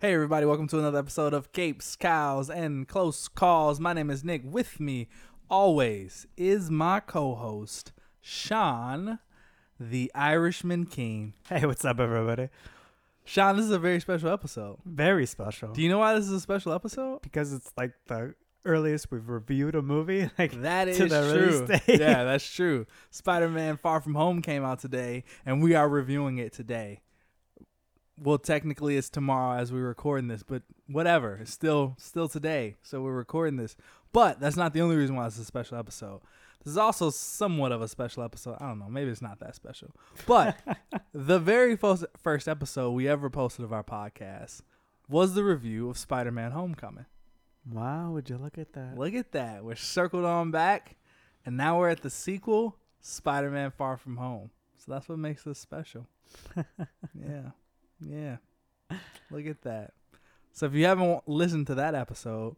Hey everybody, welcome to another episode of Capes, Cowls, and Close Calls. My name is Nick. With me, always, is my co-host, Sean, the Irishman King. Hey, what's up, everybody? Sean, this is a very special episode. Very special. Do you know why this is a special episode? because it's like the earliest we've reviewed a movie. Like That is to the release true. yeah, that's true. Spider-Man Far From Home came out today, and we are reviewing it today. Well, technically it's tomorrow as we record this, but whatever. It's still still today, so we're recording this. But that's not the only reason why it's a special episode. This is also somewhat of a special episode. I don't know, maybe it's not that special. But the very first first episode we ever posted of our podcast was the review of Spider-Man Homecoming. wow, would you look at that? Look at that. We're circled on back, and now we're at the sequel, Spider Man Far From Home. So that's what makes this special. yeah. Yeah. Look at that. So if you haven't listened to that episode,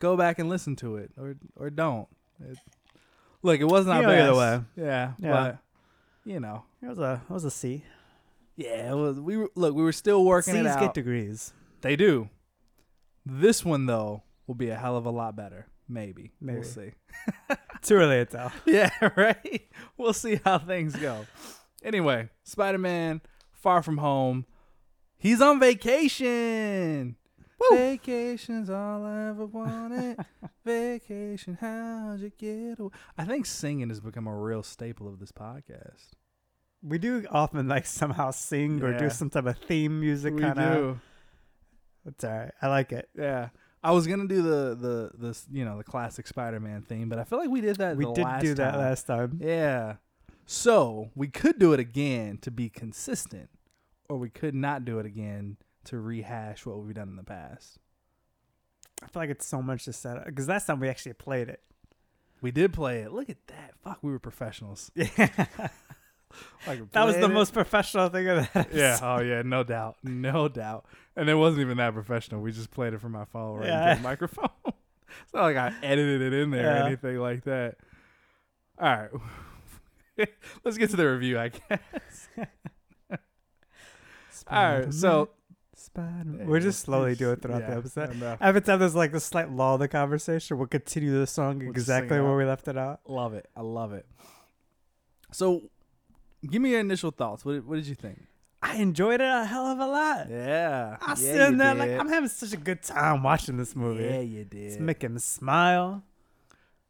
go back and listen to it or or don't. It, look, it wasn't our Yeah, best. either way. Yeah, Yeah. but you know, It was a it was a C. yeah, it was, we were, look, we were still working C's it out. get degrees. They do. This one though will be a hell of a lot better. Maybe. We'll Maybe. see. Too early to tell. Yeah, right. We'll see how things go. Anyway, Spider Man, Far From Home. He's on vacation. Vacation's all I ever wanted. vacation, how'd you get away? I think singing has become a real staple of this podcast. We do often like somehow sing or Yeah. do some type of theme music kind of. do. It's alright. I like it. Yeah. I was gonna do the the the you know the classic Spider-Man theme, but I feel like we did that. we the did last do that time. last time. Yeah. So we could do it again to be consistent, or we could not do it again to rehash what we've done in the past. I feel like it's so much to set up because last time we actually played it. We did play it. Look at that. Fuck, we were professionals. Yeah. Like, that was the it. most professional thing of that. Yeah. Oh yeah. No doubt. No doubt. And it wasn't even that professional. We just played it from my phone right Yeah. into the microphone. it's not like I edited it in there or anything like that. All right. Let's get to the review, I guess. All right. So Spider-Man. We're just slowly doing it throughout Yeah, the episode. Every time there's like a slight lull in the conversation, we'll continue the song We'll exactly where we left it out. Love it. I love it. So, give me your initial thoughts. What, what did you think? I enjoyed it a hell of a lot. Yeah. I was yeah, sitting there like did. I'm having such a good time watching this movie. Yeah, you did. It's making me smile.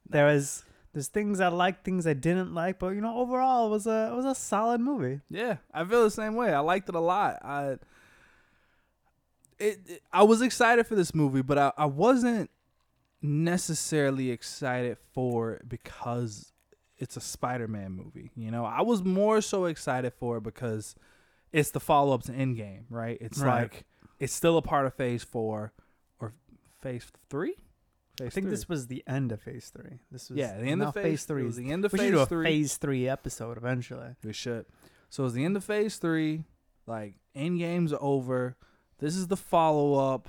There is there's things I liked, things I didn't like, but you know, overall it was a it was a solid movie. Yeah, I feel the same way. I liked it a lot. I it, it- I was excited for this movie, but I, I wasn't necessarily excited for it because it's a Spider-Man movie. You know, I was more so excited for it because it's the follow-up to Endgame, right? It's Right. like it's still a part of Phase Four or Phase Three. Phase I think three. this was the end of phase three. This was yeah, the end of phase, phase three. three. It was the end of we phase should do a three. phase three episode eventually. We should. So it's the end of phase three. Like end game's over. This is the follow up.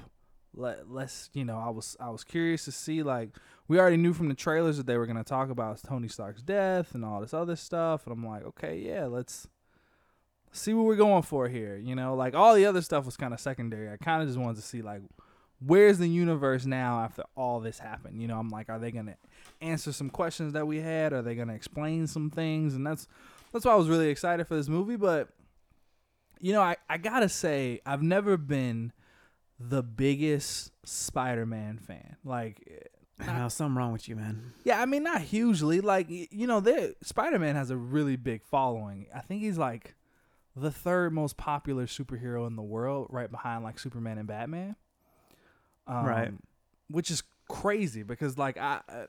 Let let's you know, I was I was curious to see like we already knew from the trailers that they were gonna talk about Tony Stark's death and all this other stuff. And I'm like, okay, yeah, let's see what we're going for here. You know, like all the other stuff was kind of secondary. I kind of just wanted to see like where's the universe now after all this happened. You know, I'm like, are they gonna answer some questions that we had? Are they gonna explain some things? And that's that's why I was really excited for this movie. But you know, I, I gotta say, I've never been the biggest Spider-Man fan. Like, eh, I know something wrong with you, man. yeah, I mean, not hugely. Like, you know, Spider-Man has a really big following. I think he's like the third most popular superhero in the world, right behind like Superman and Batman. Um, Right. Which is crazy because, like, I uh,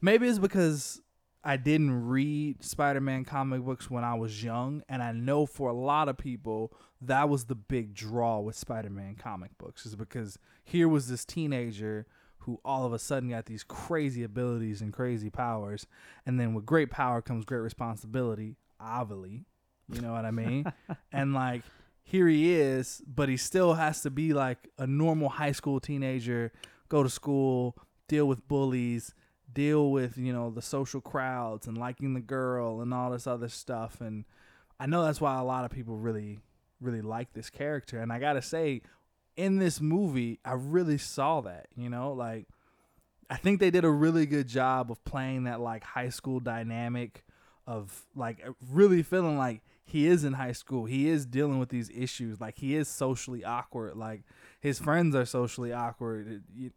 maybe it's because I didn't read Spider-Man comic books when I was young, and I know for a lot of people that was the big draw with Spider-Man comic books is because here was this teenager who who all of a sudden got these crazy abilities and crazy powers, and then with great power comes great responsibility. Obviously, you know what I mean? and like here he is, but he still has to be like a normal high school teenager, go to school, deal with bullies, deal with, you know, the social crowds and liking the girl and all this other stuff. And I know that's why a lot of people really, really like this character. And I got to say, in this movie, I really saw that, you know, like I think they did a really good job of playing that like high school dynamic of like really feeling like he is in high school. He is dealing with these issues. Like he is socially awkward. Like his friends are socially awkward. You,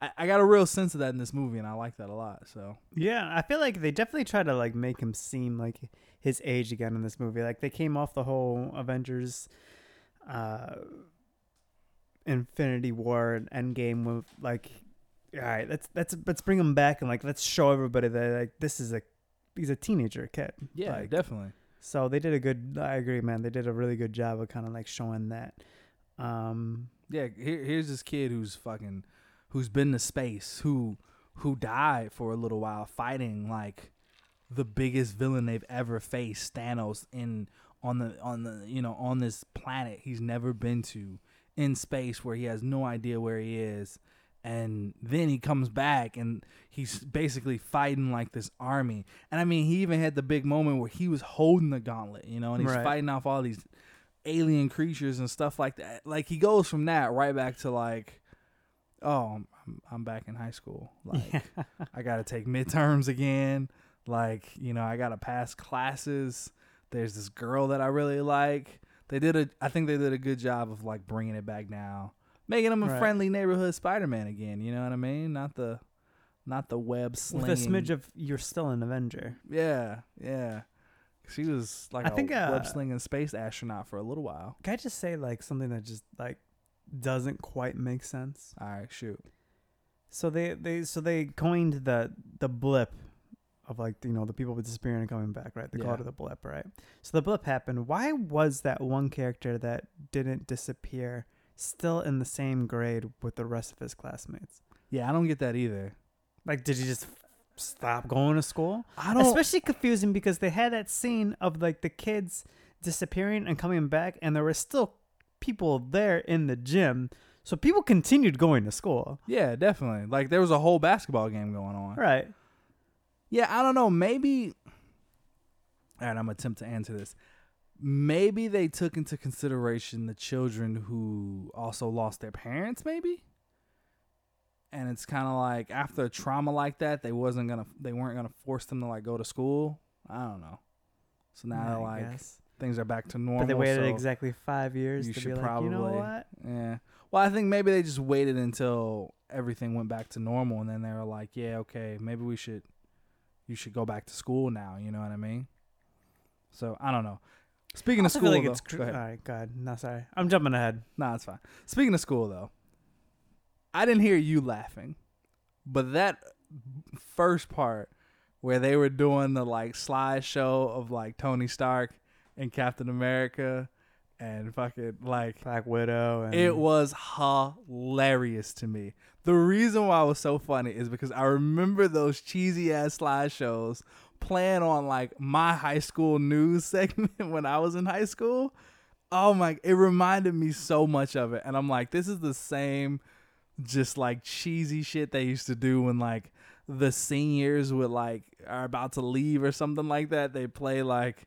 I, I got a real sense of that in this movie, and I like that a lot. So Yeah, I feel like they definitely try to like make him seem like his age again in this movie. Like they came off the whole Avengers uh Infinity War and Endgame with like all right, let's let's let's bring him back and like let's show everybody that like this is a he's a teenager kid. yeah, Like, definitely. So they did a good I agree, man. They did a really good job of kind of like showing that. Um Yeah, here, here's this kid who's fucking, who's been to space, who who died for a little while fighting like the biggest villain they've ever faced, Thanos, in on the on the you know on this planet he's never been to in space where he has no idea where he is. And then he comes back and he's basically fighting like this army. And I mean, he even had the big moment where he was holding the gauntlet, you know, and he's Right. fighting off all these alien creatures and stuff like that. Like he goes from that right back to like, oh, I'm, I'm back in high school. Like I got to take midterms again. Like you know, I got to pass classes. There's this girl that I really like. They did a, I think they did a good job of like bringing it back now, making him a Right. friendly neighborhood Spider-Man again. You know what I mean? Not the, not the web slinging. with a smidge of you're still an Avenger. yeah, yeah. She was like I a think, uh, web slinging space astronaut for a little while. Can I just say like something that just like doesn't quite make sense? All right, shoot. So they they so they coined the the blip of like you know the people disappearing and coming back, right? They call it the blip, right? So the blip happened. Why was that one character that didn't disappear still in the same grade with the rest of his classmates? Yeah, I don't get that either. Like, did he just stop going to school? I don't. Especially confusing because they had that scene of like the kids disappearing and coming back, and there were still people there in the gym. So people continued going to school. yeah, definitely. Like there was a whole basketball game going on. Right. Yeah, I don't know. Maybe. All right, I'm gonna attempt to answer this. Maybe they took into consideration the children who also lost their parents. Maybe. And it's kind of like after a trauma like that, they wasn't gonna, they weren't gonna force them to like go to school. I don't know. So now like guess. things are back to normal. But they waited so- exactly five years you to should be like, you know probably- what? Yeah. Well, I think maybe they just waited until everything went back to normal, and then they were like, "Yeah, okay, maybe we should, you should go back to school now." You know what I mean? So I don't know. Speaking of school, like though, it's cr- go ahead. all right. God, no, sorry. I'm jumping ahead. Nah, it's fine. Speaking of school, though, I didn't hear you laughing, but that first part where they were doing the like slideshow of like Tony Stark and Captain America and fucking like Black Widow. And It was hilarious to me. The reason why it was so funny is because I remember those cheesy ass slideshows playing on like my high school news segment when I was in high school. Oh my, it reminded me so much of it. And I'm like, this is the same just like cheesy shit they used to do when like the seniors would like are about to leave or something like that. They play like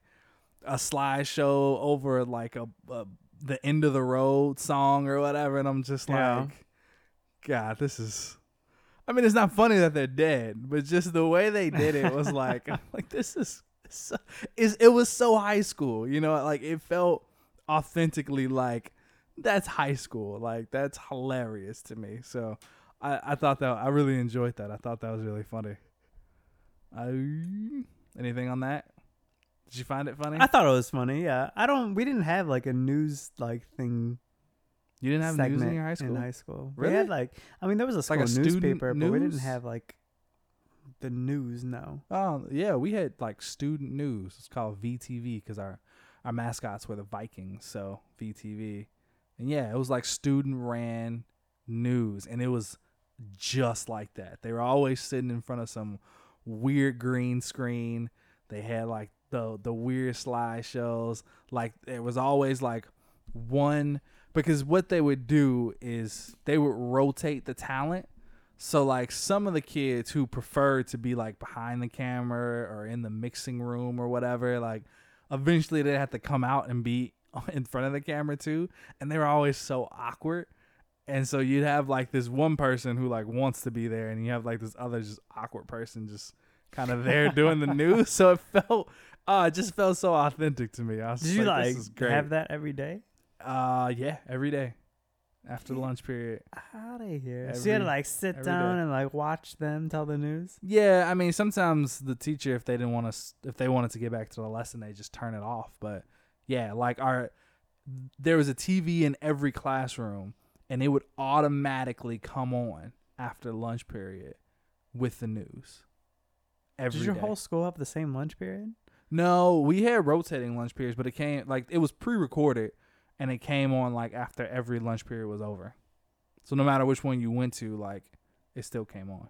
a slideshow over like a, a the end of the road song or whatever, and I'm just Yeah. like, God, this is. I mean, it's not funny that they're dead, but just the way they did it was like, like this is, so, is it was so high school, you know, like it felt authentically like that's high school, like that's hilarious to me. So I I thought that I really enjoyed that. I thought that was really funny. I, anything on that? Did you find it funny? I thought it was funny. Yeah, I don't. We didn't have like a news like thing. You didn't have news in your high school. In high school, we Really? had like. I mean, there was a school Like a newspaper, but we didn't have like the news. No. Oh yeah, we had like student news. It's called VTV because our our mascots were the Vikings, so VTV. And yeah, it was like student ran news, and it was just like that. They were always sitting in front of some weird green screen. They had like the the weird slideshows. Like it was always like one because what they would do is they would rotate the talent. So like some of the kids who preferred to be like behind the camera or in the mixing room or whatever, like eventually they had to come out and be in front of the camera too. And they were always so awkward. And so you'd have like this one person who like wants to be there and you have like this other just awkward person just kind of there doing the news. So it felt uh it just felt so authentic to me. I was Did just you like, like this is great. have that every day? Uh, yeah, every day after the lunch period. Out of here. so you had to like sit down day. and like watch them tell the news. Yeah, I mean, sometimes the teacher, if they didn't want to, if they wanted to get back to the lesson, they just turn it off. But yeah, like our, there was a TV in every classroom, and it would automatically come on after lunch period with the news. Every Did your day. whole school have the same lunch period? No, we had rotating lunch periods, but it came like it was pre-recorded, and it came on like after every lunch period was over. So no matter which one you went to, like it still came on.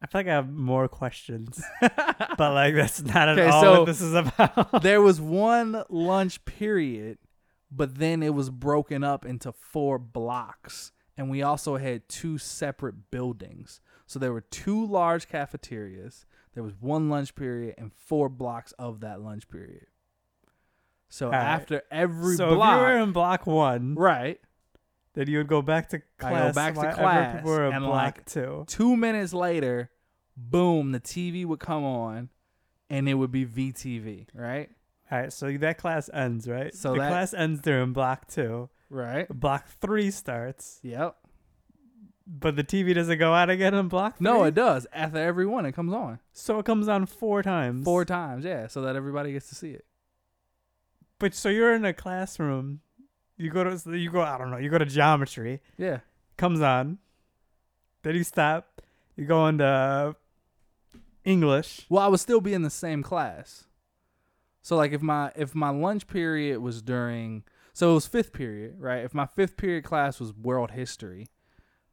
I feel like I have more questions, but like that's not at all so- what this is about. there was one lunch period, but then it was broken up into four blocks, and we also had two separate buildings. So there were two large cafeterias. There was one lunch period and four blocks of that lunch period. So Alright. after every so block, if you were in block one, right, then you would go back to class. I go back to class, were in and, block like, two. two minutes later, boom, the TV would come on, and it would be VTV, right? All right, so that class ends, right? So the that- class ends there in block two. Right. Block three starts, Yep. but the TV doesn't go out again in block. No, it does. After every one, it comes on So it comes on four times. four times. Yeah, so that everybody gets to see it. But so you're in a classroom. You go to you go. I don't know. You go to geometry. Yeah. Comes on. Then you stop. You go into English. Well, I would still be in the same class. So like if my if my lunch period was during so it was fifth period, right? If my fifth period class was world history,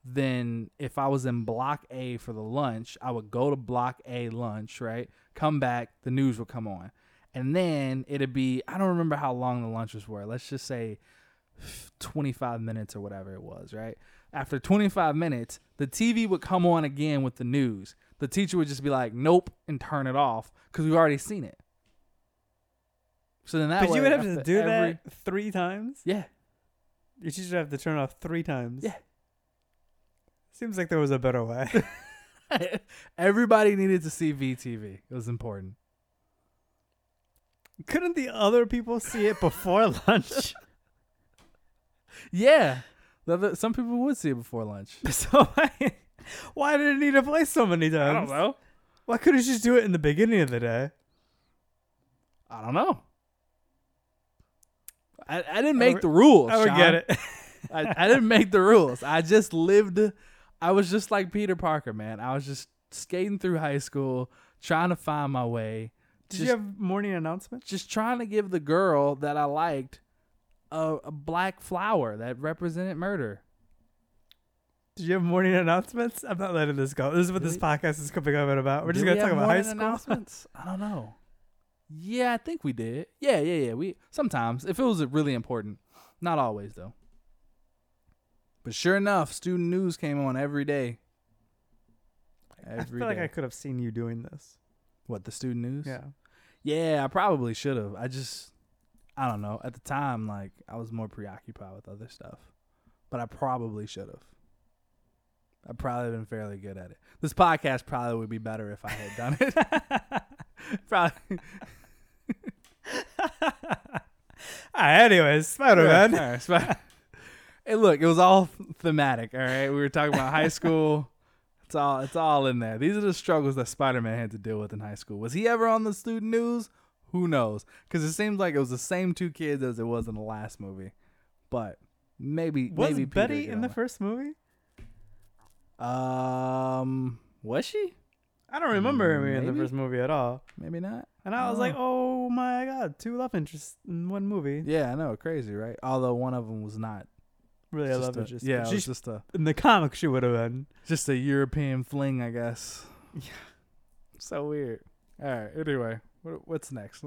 then if I was in block A for the lunch, I would go to block A lunch, right? Come back, the news would come on. And then it'd be I don't remember how long the lunches were. Let's just say 25 minutes or whatever it was, right? After 25 minutes, the TV would come on again with the news. The teacher would just be like, "Nope," and turn it off because we've already seen it. So then that But way, you would have to do every- that three times. Yeah, Your teacher would have to turn off three times. Yeah. Seems like there was a better way. everybody needed to see VTV. It was important. Couldn't the other people see it before lunch? Yeah, The other- some people would see it before lunch. so why, why did it need to play so many times? I don't know. Why couldn't you just do it in the beginning of the day? I don't know. I, I didn't make re- the rules. I would Sean. get it. I, I didn't make the rules. I just lived. I was just like Peter Parker, man. I was just skating through high school, trying to find my way. Did just, you have morning announcements? just trying to give the girl that I liked a, a black flower that represented murder. Did you have morning announcements? I'm not letting this go. This is what Do this we- podcast is coming up about. We're just gonna we talk about high school. announcements. I don't know. Yeah, I think we did. Yeah, yeah, yeah. We sometimes if it was really important, not always though. But sure enough, student news came on every day. I Every feel like. I could have seen you doing this. what the student news? Yeah. Yeah, I probably should have. I just, I don't know. At the time, like I was more preoccupied with other stuff, but I probably should have. I'd probably been fairly good at it. This podcast probably would be better if I had done it. probably. Right, anyways, Spider Man. Yeah, right, Spi- hey, look, it was all thematic. All right, we were talking about high school. It's all it's all in there. These are the struggles that Spider Man had to deal with in high school. Was he ever on the student news? Who knows? Because it seems like it was the same two kids as it was in the last movie. But maybe Was maybe Betty in the first movie? um was she? I don't remember her in the first movie at all. Maybe not. And I was Oh. like, oh my god, two love interests in one movie. Yeah, I know, crazy, right? Although one of them was not Really, I love a- it. Just yeah, it was just a in the comics she would have been. just a European fling, I guess. Yeah. So weird. All right. Anyway, what, what's next?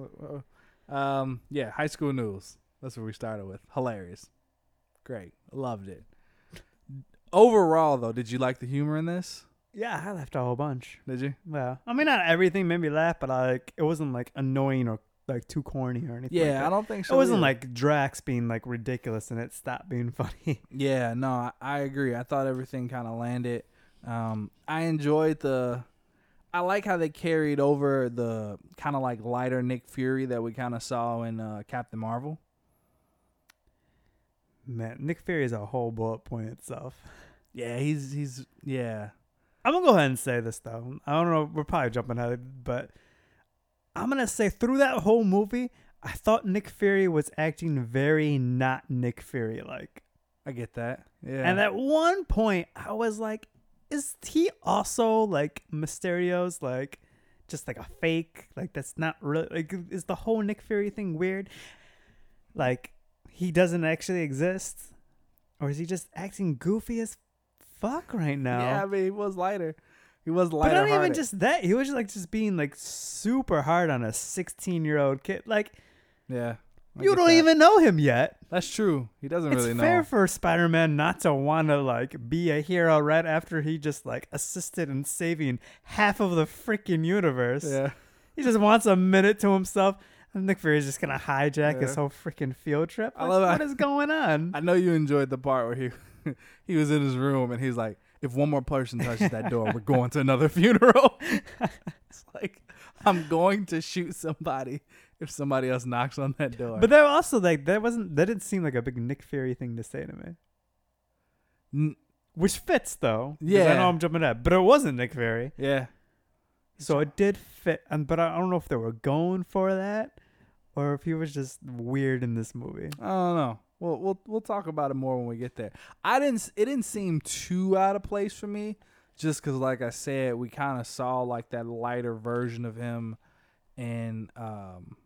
Um, yeah, high school news. That's what we started with. Hilarious. Great. Loved it. Overall, though, did you like the humor in this? Yeah, I laughed a whole bunch. Did you? Yeah, I mean, not everything made me laugh, but I, like it wasn't like annoying or like too corny or anything. like Yeah, I don't think so. It wasn't either. like Drax being like ridiculous and it stopped being funny. Yeah, no, I, I agree. I thought everything kind of landed. Um, I enjoyed the. I like how they carried over the kind of like lighter Nick Fury that we kind of saw in uh, Captain Marvel. Man, Nick Fury is a whole bullet point itself. Yeah, he's he's yeah. I'm gonna go ahead and say this though. I don't know. We're probably jumping ahead, but I'm gonna say through that whole movie, I thought Nick Fury was acting very not Nick Fury like. I get that. Yeah, And at one point, I was like, "Is he also like Mysterio's like just like a fake? Like that's not really like is the whole Nick Fury thing weird? Like he doesn't actually exist, or is he just acting goofy as fuck right now? yeah. I mean, he was lighter. He was like, But not even just that. He was like just being like super hard on a 16 year old kid. Like yeah. I you don't that. even know him yet. That's true. He doesn't It's really know. It's fair for Spider Man not to want to like be a hero right after he just like assisted in saving half of the freaking universe. Yeah. He just wants a minute to himself. And Nick Fury's just gonna hijack his whole freaking field trip. I love what how- is going on? I know you enjoyed the part where he he was in his room and he's like, if one more person touches that door, we're going to another funeral. it's like I'm going to shoot somebody if somebody else knocks on that door. but that also like that wasn't that didn't seem like a big Nick Fury thing to say to me. N- Which fits though. 'cause I know I'm jumping ahead, but it wasn't Nick Fury. yeah, So it did fit, and but I don't know if they were going for that, or if he was just weird in this movie. I don't know. We'll we'll we'll talk about it more when we get there. I didn't. It didn't seem too out of place for me, just because, like I said, we kind of saw like that lighter version of him in um,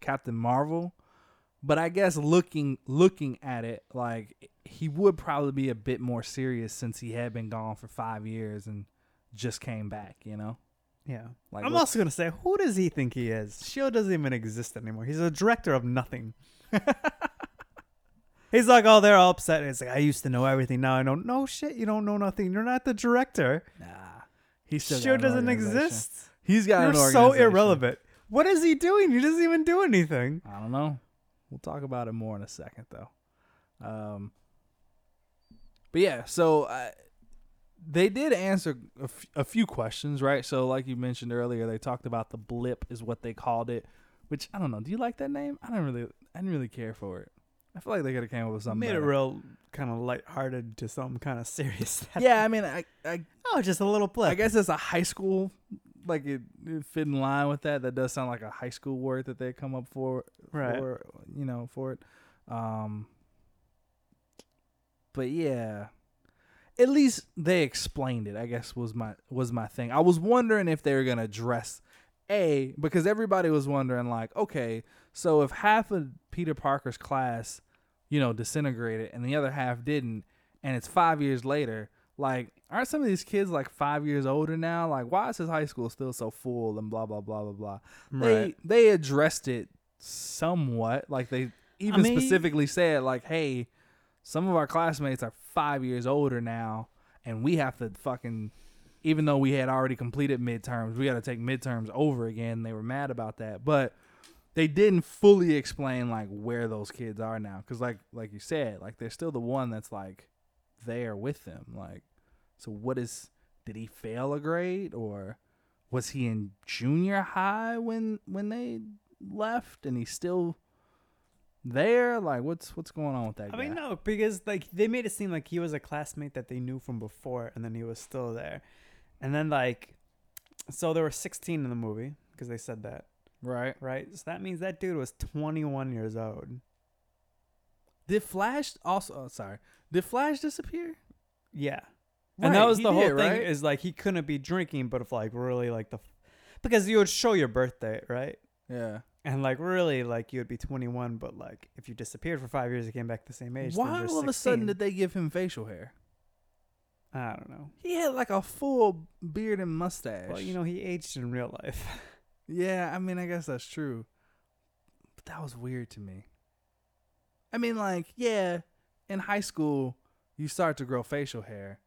Captain Marvel. But I guess looking looking at it, like he would probably be a bit more serious since he had been gone for five years and just came back. You know, Yeah. like I'm also gonna say, who does he think he is? Shield doesn't even exist anymore. He's a director of nothing. He's like, oh, they're all upset. It's like I used to know everything. Now I don't know shit. You don't know nothing. You're not the director. nah. He still got doesn't exist. He's got You're so irrelevant. What is he doing? He doesn't even do anything. I don't know. We'll talk about it more in a second, though. Um, but yeah, so uh, they did answer a, f- a few questions, right? So, like you mentioned earlier, they talked about the blip, is what they called it. Which I don't know. Do you like that name? I don't really. I didn't really care for it. I feel like they could have came up with something. Made it real kind of lighthearted to something kind of serious. Yeah, I mean, I, I oh, just a little blip. I guess it's a high school, like it, it fit in line with that. That does sound like a high school word that they come up for, Right. For, you know, for it. Um, but yeah, at least they explained it. I guess was my was my thing. I was wondering if they were gonna address a because everybody was wondering like, okay, so if half of Peter Parker's class, you know, disintegrated and the other half didn't, and it's five years later, like, aren't some of these kids like five years older now? Like, why is his high school still so full and blah blah blah blah blah? They Right. they addressed it somewhat, like they even mean- specifically said like, hey, some of our classmates are five years older now, and we have to fucking. Even though we had already completed midterms, we got to take midterms over again. They were mad about that, but they didn't fully explain like where those kids are now. Because like like you said like they're still the one that's like there with them. Like so what is did he fail a grade or was he in junior high when when they left and he's still there? Like what's what's going on with that I guy? mean, no, because like they made it seem like he was a classmate that they knew from before, and then he was still there, and then like, so there were 16 in the movie because they said that, right right? So that means that dude was 21 years old. did flash also oh, sorry did flash disappear Yeah, Right, and that was he the whole did, thing right? is like he couldn't be drinking, but if like really like the, because you would show your birthday, right? yeah And like really, like you would be 21, but like if you disappeared for five years, you came back the same age. Why all of a sudden did they give him facial hair? I don't know. He had like a full beard and mustache. Well, you know, he aged in real life. Yeah, I mean, I guess that's true. But that was weird to me. I mean, like, yeah, in high school, you start to grow facial hair,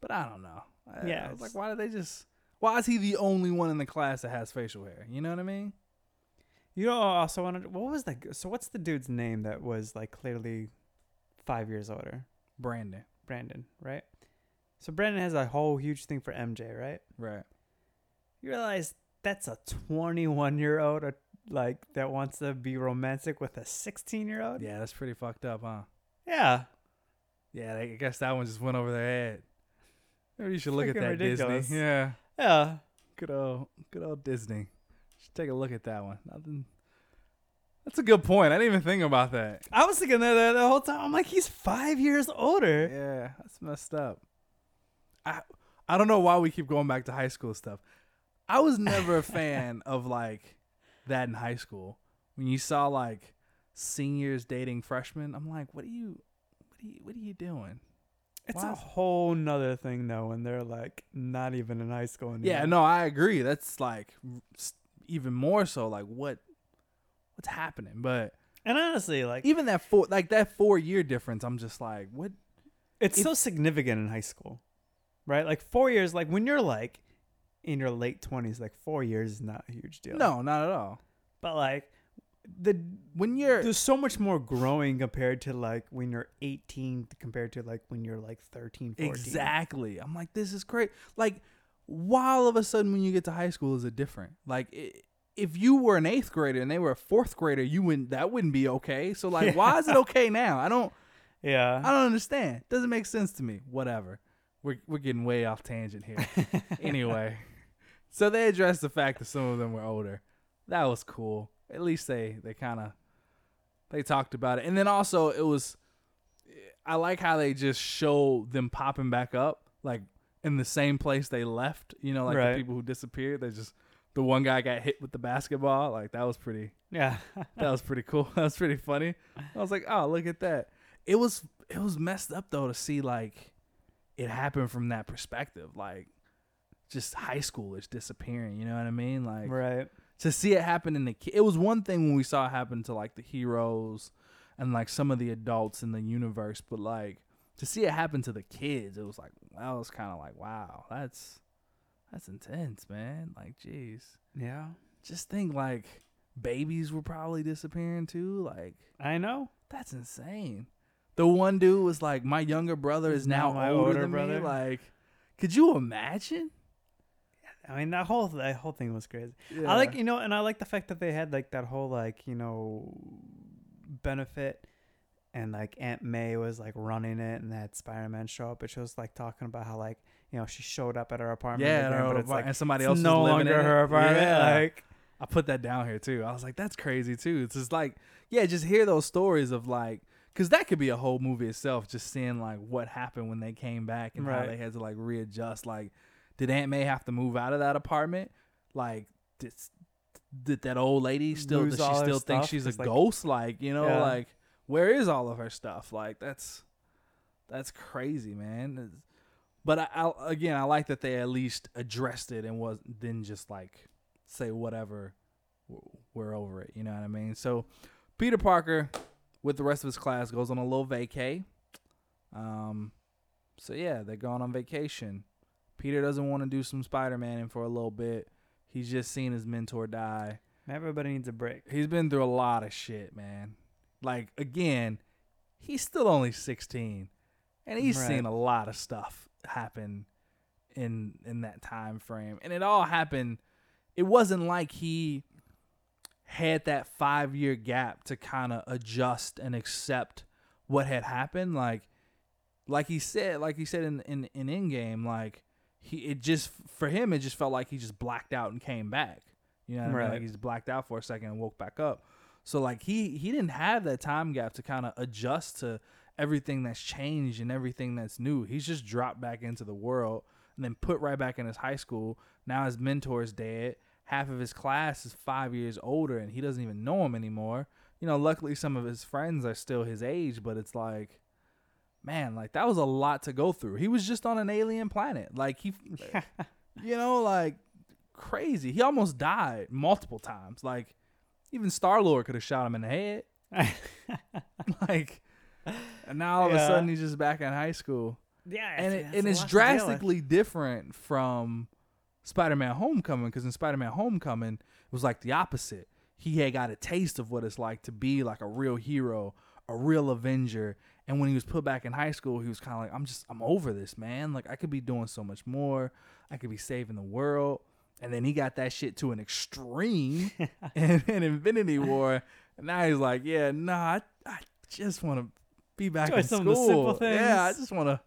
but I don't know. I, Yeah, I was like, why did they just? Why is he the only one in the class that has facial hair? You know what I mean? You know, also wanted. What was that? So what's the dude's name that was like clearly five years older? Brandon, Brandon, right? So Brandon has a whole huge thing for MJ, right? right? You realize that's a 21 year old, uh, like that wants to be romantic with a 16 year old. Yeah, that's pretty fucked up, huh? Yeah. Yeah, I guess that one just went over their head. Maybe you should look at that ridiculous. Disney. Yeah, Yeah. good old, good old Disney. Should take a look at that one. Nothing. That's a good point. I didn't even think about that. I was thinking that the- the whole time. I'm like, he's five years older. Yeah, that's messed up. I I don't know why we keep going back to high school stuff. I was never a fan of like that in high school. When you saw like seniors dating freshmen, I'm like, what are you what are you what are you doing? It's Why a whole nother thing though when they're like not even in high school anymore. Yeah, no, I agree. That's like even more so like what what's happening. But And honestly, like even that four like that 4 year difference, I'm just like, what it's if- so significant in high school, right? Like four years. Like when you're like in your late twenties, like four years is not a huge deal. No, not at all. but like the When you're there's so much more growing compared to like when you're 18 compared to like when you're like 13, 14. Exactly. I'm like, this is great. Like, why all of a sudden when you get to high school is it different? Like, i if you were an eighth grader and they were a fourth grader, you wouldn't. That wouldn't be okay. So like, why is it okay now? I don't. Yeah. I don't understand. Doesn't make sense to me. Whatever. We're we're getting way off tangent here. anyway, so they addressed the fact that some of them were older. That was cool. At least they they kind of they talked about it, and then also it was. I like how they just show them popping back up, like in the same place they left. You know, like Right. the people who disappeared. They just the one guy got hit with the basketball. Like that was pretty yeah. that was pretty cool. That was pretty funny. I was like, oh, look at that. It was it was messed up though to see like it happen from that perspective, like just high schoolers disappearing. You know what I mean? Like right. to see it happen in the ki- it was one thing when we saw it happen to like the heroes and like some of the adults in the universe, but like to see it happen to the kids, it was like that was kind of like wow, that's that's intense, man. Like, jeez Yeah. just think like babies were probably disappearing too. Like I know. that's insane. The one dude was like, "My younger brother is Is now, now my older, older than brother? me." Like, could you imagine? I mean that whole that whole thing was crazy. I like you know, and I like the fact that they had like that whole like you know benefit, and like Aunt May was like running it, and that Spider Man show up, but she was like talking about how like you know she showed up at her apartment, yeah, again, no, but it's like and somebody else no longer her apartment. Yeah. Like I put that down here too. I was like, that's crazy too. It's just like, yeah, just hear those stories of like, because that could be a whole movie itself. Just seeing like what happened when they came back and how they had to like readjust. Like, did Aunt May have to move out of that apartment? Like, did did that old lady still? Lose Does she still think she's a like- ghost? Like, you know, Yeah. like where is all of her stuff? Like, that's that's crazy, man. It's- But I, I again, I like that they at least addressed it and was didn't just like say whatever we're over it you know what i mean so peter parker with the rest of his class goes on a little vacay um so yeah they're going on vacation peter doesn't want to do some spider-man for a little bit. He's just seen his mentor die. Everybody needs a break. he's been through a lot of shit man. Like again he's still only 16 and he's Right. seen a lot of stuff happen in in that time frame. And it all happened it wasn't like he had that 5 year gap to kind of adjust and accept what had happened. Like like he said like he said in in in Endgame like he it just for him it just felt like he just blacked out and came back you know what I mean? Like he just blacked out for a second and woke back up so like he he didn't have that time gap to kind of adjust to everything that's changed and everything that's new. He's just dropped back into the world and then put right back in his high school. Now his mentor's dead. half of his class is five years older and he doesn't even know him anymore. You know, luckily some of his friends are still his age, but it's like, man, like that was a lot to go through. He was just on an alien planet. Like he, you know, like crazy. He almost died multiple times. Like even Star Lord could have shot him in the head. like, and now all of a sudden he's just back in high school yeah, and it, and it's lot to deal with. drastically different from Spider-Man: Homecoming because in Spider-Man: Homecoming it was like the opposite. He had got a taste of what it's like to be like a real hero, a real Avenger, and when he was put back in high school, he was kind of like, "I'm just, I'm over this, man. Like I could be doing so much more. I could be saving the world." And then he got that shit to an extreme in, in Infinity War, and now he's like, "Yeah, nah, I, I just want to be back Enjoy in some school. of the simple Yeah, I just want to."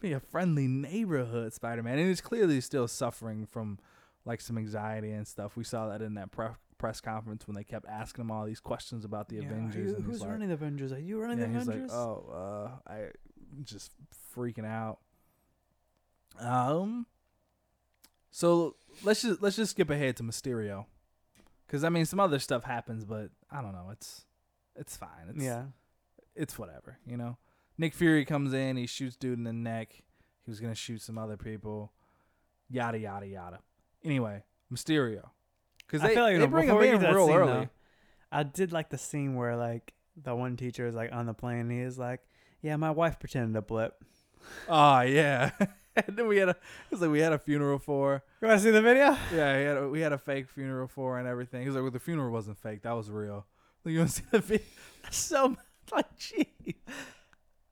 be a friendly neighborhood Spider-Man, and he's clearly still suffering from like some anxiety and stuff. We saw that in that pre- press conference when they kept asking him all these questions about the Yeah, Avengers. he's who's like, running the Avengers? Are you running yeah, the he's Avengers? like, oh, uh, I just freaking out. Um, so let's just let's just skip ahead to Mysterio, because I mean some other stuff happens, but I don't know. It's it's fine. It's, yeah. it's whatever, you know. Nick Fury comes in, he shoots dude in the neck. He was gonna shoot some other people. Yada yada yada. Anyway, Mysterio, because I they, feel like they bring him in get to that real scene, early. though, I did like the scene where like the one teacher is like on the plane. And he is like, "Yeah, my wife pretended to blip." Oh yeah. and then we had a it was like we had a funeral for. You want to see the video? Yeah, we had a, we had a fake funeral for and everything. He was like, well, the funeral wasn't fake. That was real. Like, you want to see the video? So like, gee.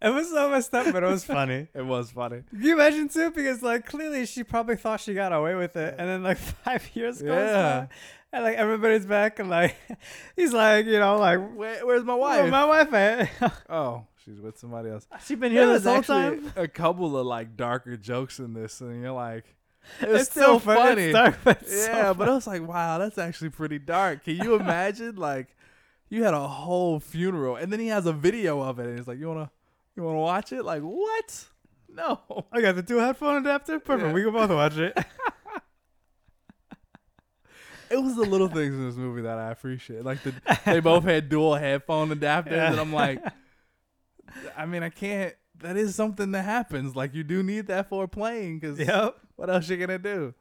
It was so messed up, but it was funny. It was funny. Can you imagine too? Because like clearly she probably thought she got away with it, and then like five years goes Yeah. by, and like everybody's back, and like he's like, you know, like Where, where's my wife? my wife at? oh, she's with somebody else. She's been here this whole time. a couple of like darker jokes in this, and you're like, it's, It's still funny. It's dark, but it's so yeah, but. I was like, wow, that's actually pretty dark. Can you imagine like you had a whole funeral, and then he has a video of it, and he's like, you wanna you wanna watch it? Like what? No. I got the two headphone adapter. Perfect. Yeah. We can both watch it. It was the little things in this movie that I appreciate. Like the, they both had dual headphone adapters, Yeah. and I'm like, I mean, I can't. That is something that happens. Like you do need that for playing, because yep. what else you gonna do?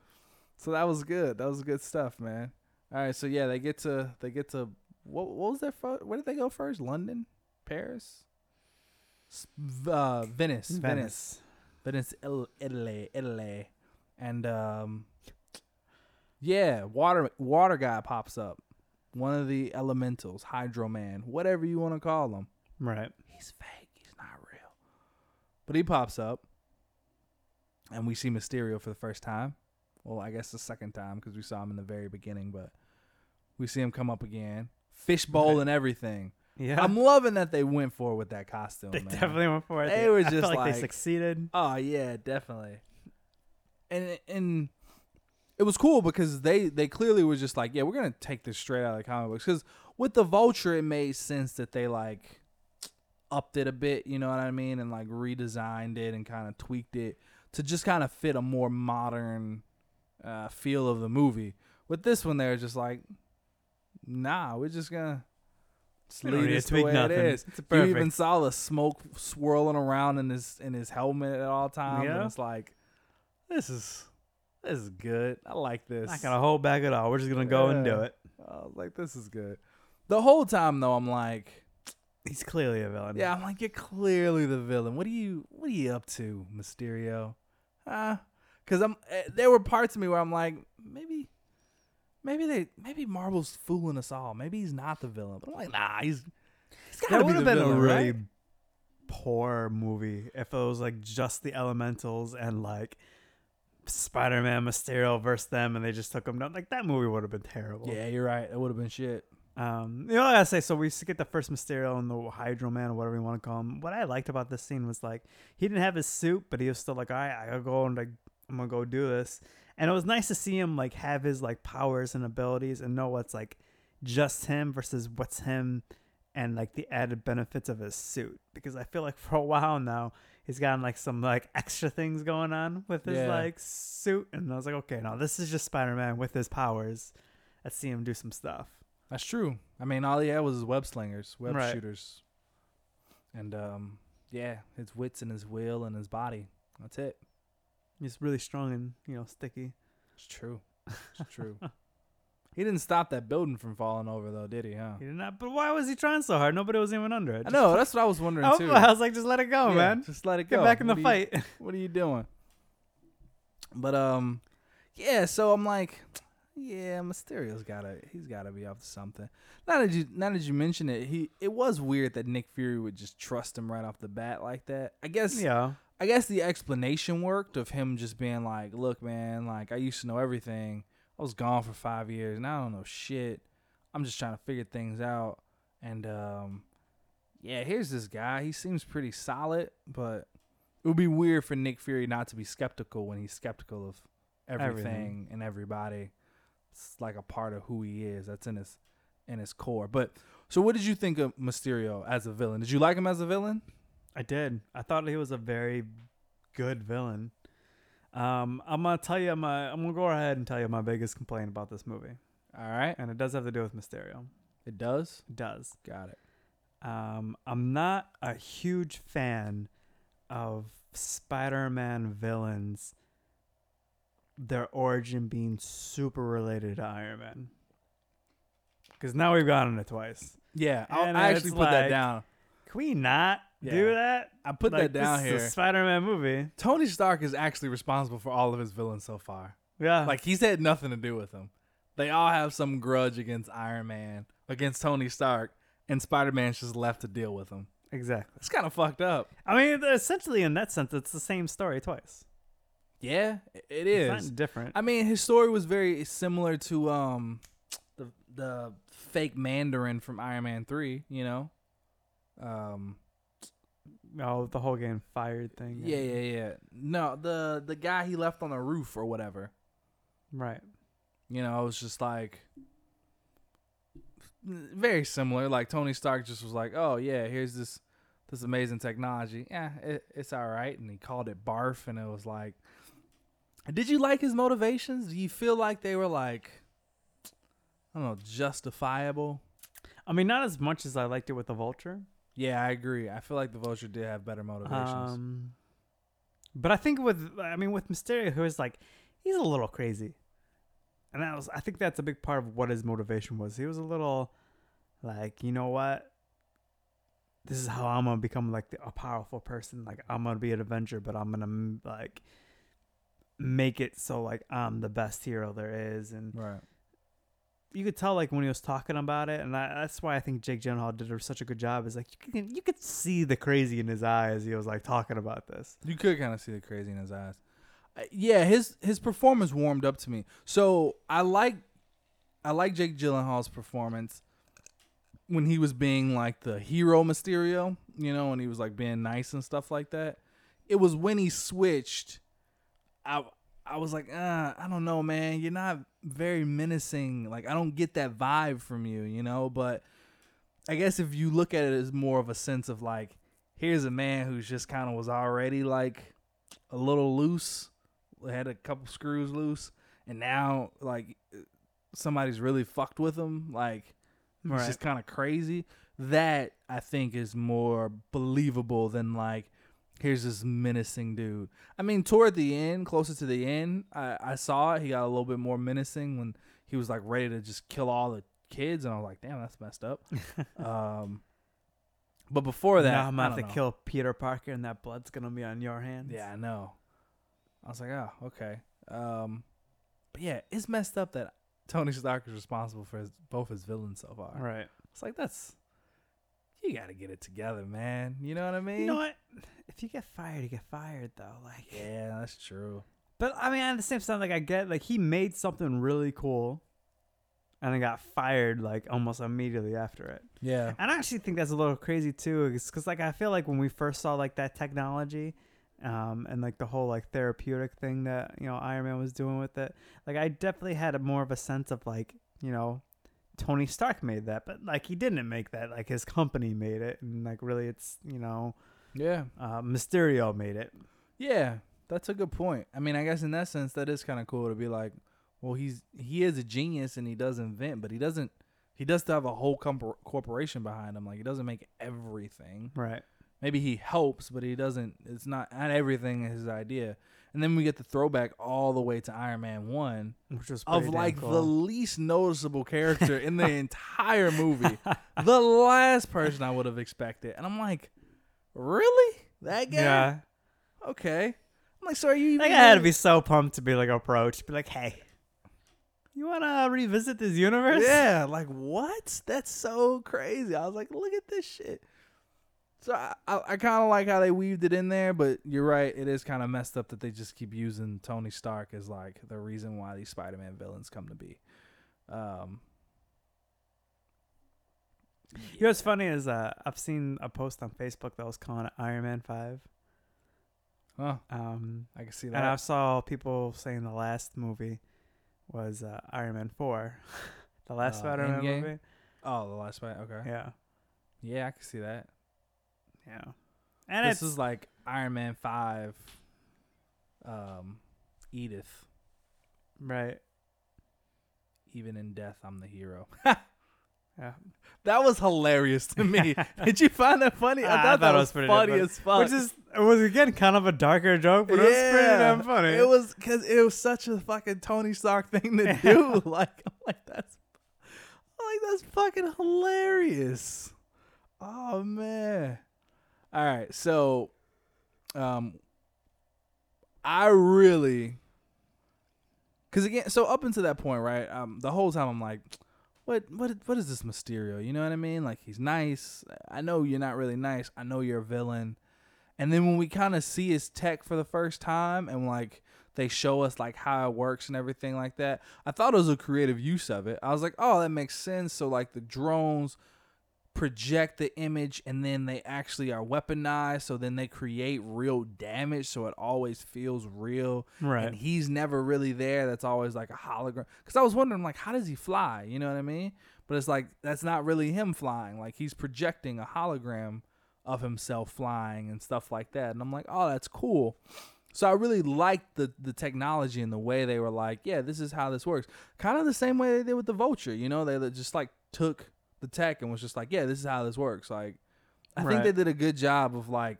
So that was good. That was good stuff, man. All right, so yeah, they get to they get to what what was their where did they go first? London, Paris, uh, Venice, Venice, Venice, Italy, Italy, and um, yeah, water water guy pops up, one of the elementals, Hydro Man, whatever you want to call him. Right. He's fake. He's not real. But he pops up, and we see Mysterio for the first time. Well, I guess the second time because we saw him in the very beginning, but we see him come up again, fishbowl Right. and everything. Yeah. I'm loving that they went for it with that costume. they man. definitely went for it. They were I just like, like- they succeeded. Oh yeah, definitely. And and it was cool because they they clearly were just like, yeah, we're gonna take this straight out of the comic books. Because with the Vulture, it made sense that they like upped it a bit, you know what I mean, and like redesigned it and kind of tweaked it to just kind of fit a more modern uh, feel of the movie. With this one, they're just like, nah, we're just gonna. Just We don't leave need the way nothing. it is. It's You even saw the smoke swirling around in his in his helmet at all times, Yeah. and it's like, this is this is good. I like this. Not gonna hold back at all. We're just gonna go and do it. I was like, this is good. The whole time though, I'm like, He's clearly a villain. yeah, I'm like, you're clearly the villain. What are you What are you up to, Mysterio? Huh? Because I'm eh, there were parts of me where I'm like, maybe. Maybe they, maybe Marvel's fooling us all. Maybe he's not the villain. But I'm like, nah, he's. he's gotta That be would have the been a really right? poor movie if it was like just the elementals and like Spider Man Mysterio versus them and they just took them down. Like that movie would have been terrible. Yeah, you're right. It would have been shit. Um, you know, what I gotta say, so we get the first Mysterio and the Hydro Man, or whatever you want to call him. What I liked about this scene was like he didn't have his suit, but he was still like, all right, I gotta go and like I'm gonna go do this. And it was nice to see him like have his like powers and abilities and know what's like just him versus what's him and like the added benefits of his suit. Because I feel like for a while now he's gotten like some like extra things going on with his Yeah. like suit, and I was like, okay, now this is just Spider Man with his powers. let's see him do some stuff. That's true. I mean, all he had was his web slingers, web Right. shooters, and um, yeah, his wits and his will and his body. That's it. He's really strong and you know sticky. It's true. It's true. he didn't stop that building from falling over though, did he? Huh? He did not. But why was he trying so hard? Nobody was even under it. I know. That's what I was wondering too. I was like, just let it go, Yeah, man. Just let it go. Get back in the What you- fight. what are you doing? But um, yeah. So I'm like, yeah, Mysterio's gotta, he's gotta be up to something. Now that you, now that you mention it, he, it was weird that Nick Fury would just trust him right off the bat like that. I guess, yeah. I guess the explanation worked of him just being like, look, man, like I used to know everything. I was gone for five years, and I don't know shit. I'm just trying to figure things out. And um, yeah, here's this guy. He seems pretty solid, but it would be weird for Nick Fury not to be skeptical when he's skeptical of everything, Everything. and everybody. It's like a part of who he is. That's in his in his core. But so, what did you think of Mysterio as a villain? Did you like him as a villain? I did. I thought he was a very good villain. Um, I'm gonna tell you my. I'm gonna go ahead and tell you my biggest complaint about this movie, All right, and it does have to do with Mysterio. it does. It does. Got it. Um, I'm not a huge fan of Spider-Man villains. Their origin being super related to Iron Man. Because now we've gotten it twice. Yeah, I, And I actually put that like- down. Can we not do that? I put Like, that down this here. Is a Spider-Man movie. Tony Stark is actually responsible for all of his villains so far. Yeah. Like he's had nothing to do with them. They all have some grudge against Iron Man, against Tony Stark, and Spider Man's just left to deal with them. exactly. It's kind of fucked up. I mean, essentially, in that sense, it's the same story twice. Yeah, it- it It's not different. I mean, his story was very similar to um the the fake Mandarin from Iron Man three. You know, um oh, the whole getting fired thing. yeah yeah yeah. No, the the guy he left on the roof or whatever. Right. You know, it was just like very similar. Like Tony Stark just was like, "Oh yeah, here's this this amazing technology. Yeah, it, it's all right." And he called it barf, and it was like, did you like his motivations? Do you feel like they were like, I don't know, justifiable? I mean, not as much as I liked it with the Vulture. Yeah, I agree. I feel like the Vulture did have better motivations. Um, but I think with, I mean, with Mysterio, who is like, he's a little crazy, and that was, I think that's a big part of what his motivation was. He was a little, like, you know what? This is how I'm gonna become like a powerful person. Like, I'm gonna be an Avenger, but I'm gonna like make it so like I'm the best hero there is, and right. You could tell like when he was talking about it, and I, that's why I think Jake Gyllenhaal did such a good job. Is like you can you could see the crazy in his eyes. He was like talking about this. You could kind of see the crazy in his eyes. Uh, yeah, his his performance warmed up to me. So I like I like Jake Gyllenhaal's performance when he was being like the hero Mysterio, you know, and he was like being nice and stuff like that. It was when he switched, I I was like, uh, I don't know, man. You're not very menacing. Like I don't get that vibe from you, you know. But I guess if you look at it as more of a sense of like, here's a man who's just kind of was already like a little loose, had a couple screws loose, and now like somebody's really fucked with him. Like Right. just kind of crazy. That I think is more believable than like here's this menacing dude. I mean, toward the end, closer to the end, I, I saw it. He got a little bit more menacing when he was like ready to just kill all the kids, and I was like, damn, that's messed up. um, but before that, now I'm have to know. kill Peter Parker, and that blood's gonna be on your hands. Yeah, I know. I was like, oh, okay. Um, but yeah, it's messed up that Tony Stark is responsible for his, both his villains so far. Right. It's like that's you got to get it together, man. You know what I mean? You know what? If you get fired, you get fired though. Like, Yeah, that's true. but I mean, at the same time, like I get like he made something really cool, and then got fired like almost immediately after it. Yeah. And I actually think that's a little crazy too, because like I feel like when we first saw like that technology, um, and like the whole like therapeutic thing that you know Iron Man was doing with it, like I definitely had a more of a sense of like you know Tony Stark made that, but like he didn't make that, like his company made it, and like really it's you know Yeah. uh, Mysterio made it. Yeah. That's a good point. I mean, I guess in that sense, that is kind of cool to be like, well, he's he is a genius and he does invent, but he doesn't. He does have a whole corporation behind him. Like he doesn't make everything. Right. Maybe he helps, but he doesn't. It's not not everything is his idea. And then we get the throwback all the way to Iron Man one Which was of like the least noticeable character in the entire movie. the last person I would have expected. And I'm like, really? That guy? yeah. Okay. I'm like, so are you Like I had to be so pumped to be like approached, be like, "Hey, you want to revisit this universe?" Yeah, like what? That's so crazy. I was like, look at this shit. So I, I, I kind of like how they weaved it in there, but you're right. It is kind of messed up that they just keep using Tony Stark as like the reason why these Spider-Man villains come to be. Um, You know what's funny is uh, I've seen a post on Facebook that was calling it Iron Man Five. oh, Um, I can see that. and I saw people saying the last movie was uh, Iron Man Four, the last Uh, Spider-Man movie. Oh, the last fight. Okay. Yeah, Yeah, I can see that. Yeah. And this is like Iron Man Five. Um, Edith. right. Even in death, I'm the hero. Yeah, That was hilarious to me. Did you find that funny? I Ah, I thought, that was, was pretty funny as fuck. which is it was again kind of a darker joke, but it was pretty damn funny. It was because it was such a fucking Tony Stark thing to do. like, I'm like that's, I'm like that's fucking hilarious. Oh man. All right, so, um, I really, because again, so up until that point, right? Um, the whole time I'm like, what, what, what is this Mysterio? You know what I mean? Like he's nice. I know you're not really nice. I know you're a villain. And then when we kind of see his tech for the first time and like they show us like how it works and everything like that, I thought it was a creative use of it. I was like, oh, that makes sense. So like the drones project the image and then they actually are weaponized so then they create real damage so it always feels real. Right. and he's never really there that's always like a hologram because i was wondering like how does he fly? You know what i mean? But it's like that's not really him flying. Like he's projecting a hologram of himself flying and stuff like that. And i'm like oh that's cool. So i really liked the the technology and the way they were like yeah this is how this works. Kind of the same way they did with the vulture you know? They just like took the tech and was just like yeah this is how this works. Like i think they did a good job of like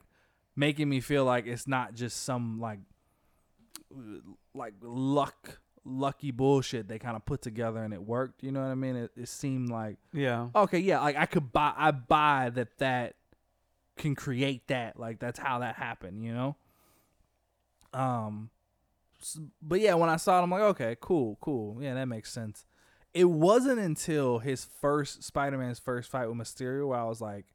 making me feel like it's not just some like like luck lucky bullshit they kind of put together and it worked you know what i mean? It, it seemed like yeah. okay yeah like i could buy i buy that that can create that like that's how that happened you know? Um but yeah when i saw it i'm like okay cool cool. Yeah that makes sense it wasn't until his first spider-man's first fight with mysterio where i was like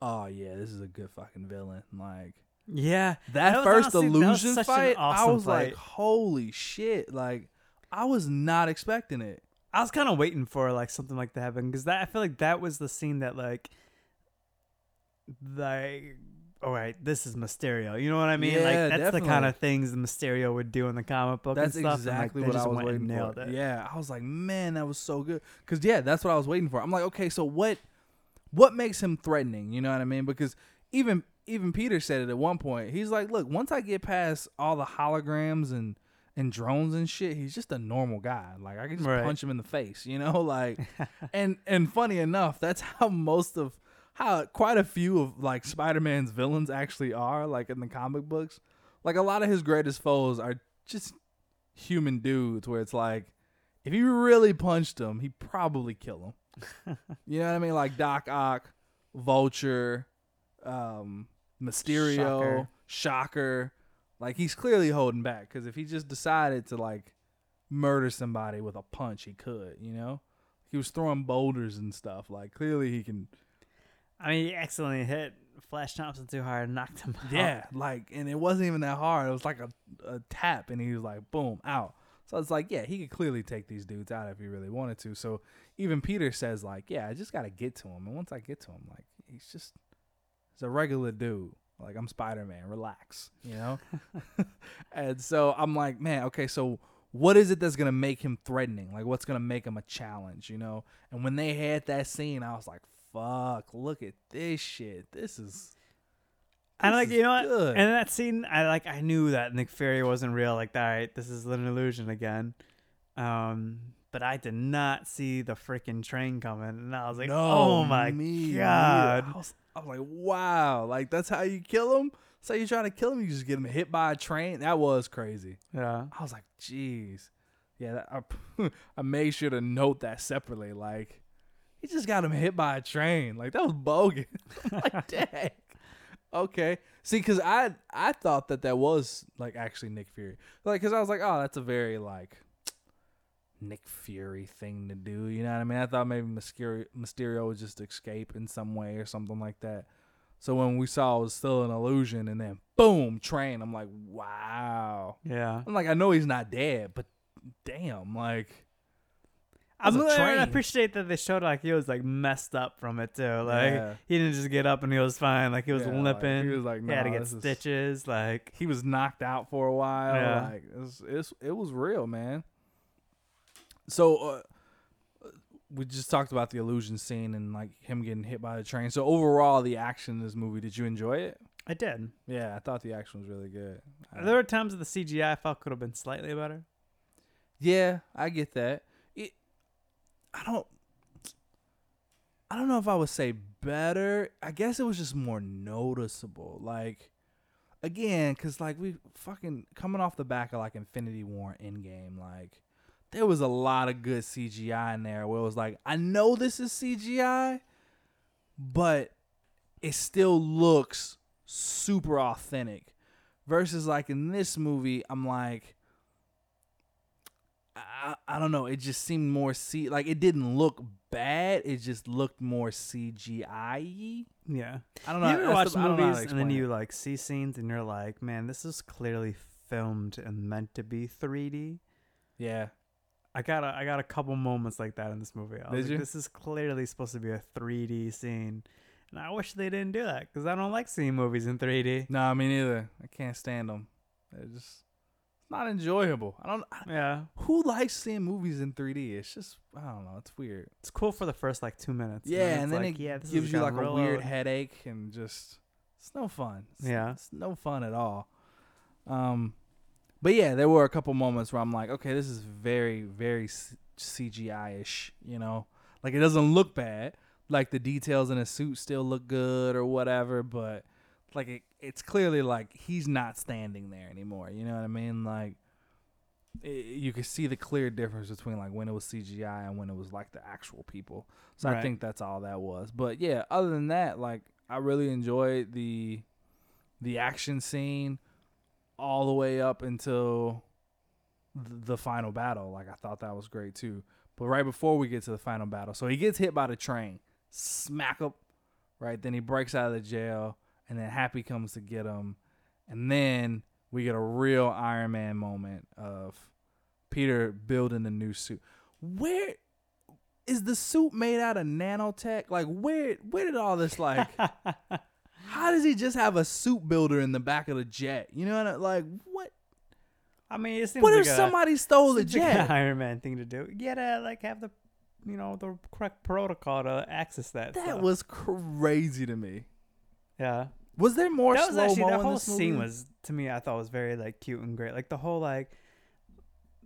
oh yeah this is a good fucking villain like Yeah. that, was first honestly- illusion an fight, I awesome was like, holy shit! Like, I was not expecting it. I was kind of waiting for like something like that to happen because that I feel like that was the scene that like, like, all right, this is Mysterio. You know what I mean? like Yeah, that's the kind of things the Mysterio would do in the comic book That's and stuff. exactly and, like, what I was waiting for. It. Yeah, I was like, man, that was so good. Cause yeah, that's what I was waiting for. I'm like, okay, so what, what makes him threatening? You know what I mean? Because even even Peter said it at one point. He's like, look, once I get past all the holograms and and drones and shit, he's just a normal guy. Like I can just Right. punch him in the face, you know? Like and and funny enough, that's how most of how quite a few of like Spider-Man's villains actually are, like in the comic books. Like a lot of his greatest foes are just human dudes where it's like if you really punched him, he'd probably kill him. you know what I mean? Like Doc Ock, Vulture, um, Mysterio, Shocker. Shocker. Like he's clearly holding back because if he just decided to like murder somebody with a punch, he could. You know, he was throwing boulders and stuff. Like clearly he can. I mean, he accidentally hit Flash Thompson too hard and knocked him out. Yeah, like and it wasn't even that hard. It was like a, a tap, and he was like boom out. So it's like, yeah, he could clearly take these dudes out if he really wanted to. So even Peter says like, yeah, I just got to get to him, and once I get to him, like he's just he's a regular dude. Like I'm Spider Man, relax, you know. and so I'm like, man, okay, so what is it that's gonna make him threatening? Like, what's gonna make him a challenge, you know? And when they had that scene, I was like, fuck, look at this shit. This is And like you know what? good. And that scene, I like I knew that Nick Fury wasn't real. Like, all right, this is an illusion again. Um, but I did not see the freaking train coming, and I was like, No, "Oh my me god!" I was, I was like, wow, like that's how you kill him. So you try to kill him, you just get him hit by a train. That was crazy. Yeah, I was like, jeez, yeah. That, I, I made sure to note that separately. Like, he just got him hit by a train. Like that was bogus. Like, dang. Okay. See, because I I thought that that was like actually Nick Fury. Like, because I was like, oh, that's a very like Nick Fury thing to do. You know what I mean? I thought maybe Mysterio, Mysterio would just escape in some way or something like that. So when we saw it was still an illusion, and then boom, train. I'm like, wow. yeah. I'm like, I know he's not dead, but damn, like, I'm a I train. appreciate that they showed like he was like messed up from it too. Like Yeah. he didn't just get up and he was fine. Like he was Yeah, like, limping. he was like, he had to get this is-" stitches. Like he was knocked out for a while. Yeah. Like it was, it's, it was real, man. So uh, we just talked about the illusion scene and like him getting hit by the train. So overall, the action in this movie, did you enjoy it? I did. Yeah, I thought the action was really good. There were times that the CGI I felt could have been slightly better. Yeah, I get that. I don't. I don't know if I would say better. I guess it was just more noticeable. Like, again, cause like we fucking coming off the back of like Infinity War Endgame, like there was a lot of good CGI in there where it was like, I know this is CGI, but it still looks super authentic. Versus like in this movie, I'm like, I, I don't know. It just seemed more C like it didn't look bad. It just looked more CGI. Yeah. I don't know. you ever watch the- I don't know how to movies and then explain you like see scenes and you're like, man, this is clearly filmed and meant to be 3D. yeah. I got a, I got a couple moments like that in this movie. I Did like, you? This is clearly supposed to be a 3D scene, and I wish they didn't do that because I don't like seeing movies in 3D. No, me neither. I can't stand them. They're just not enjoyable. I don't. Yeah, who likes seeing movies in 3D? It's just I don't know. It's weird. it's cool for the first like two minutes. Yeah, it's and then like, it yeah, this gives you like a weird load. headache and just it's no fun. It's, Yeah. it's no fun at all. Um, but yeah, there were a couple moments where I'm like, okay, this is very very CGI ish. You know, like it doesn't look bad. Like the details in his suit still look good or whatever, but like it, it's clearly like he's not standing there anymore. You know what I mean? Like i you can see the clear difference between like when it was CGI and when it was like the actual people. So I think that's all that was. But yeah, other than that, like I really enjoyed the the action scene all the way up until th- the final battle. Like I thought that was great too. But right before we get to the final battle, so he gets hit by the train, smack up, right? Then he breaks out of the jail, and then Happy comes to get him, and then we get a real Iron Man moment of Peter building the new suit. Where is the suit made out of nanotech? Like where where did all this like how does he just have a suit builder in the back of the jet? You know what I, like what I mean, it seems what like if a, somebody stole the seems like jet? Iron Man thing to do. You gotta like have the, you know, the correct protocol to access that. That stuff. was crazy to me. yeah. Was there more that was actually the whole scene was to me I thought was very like cute and great. Like the whole like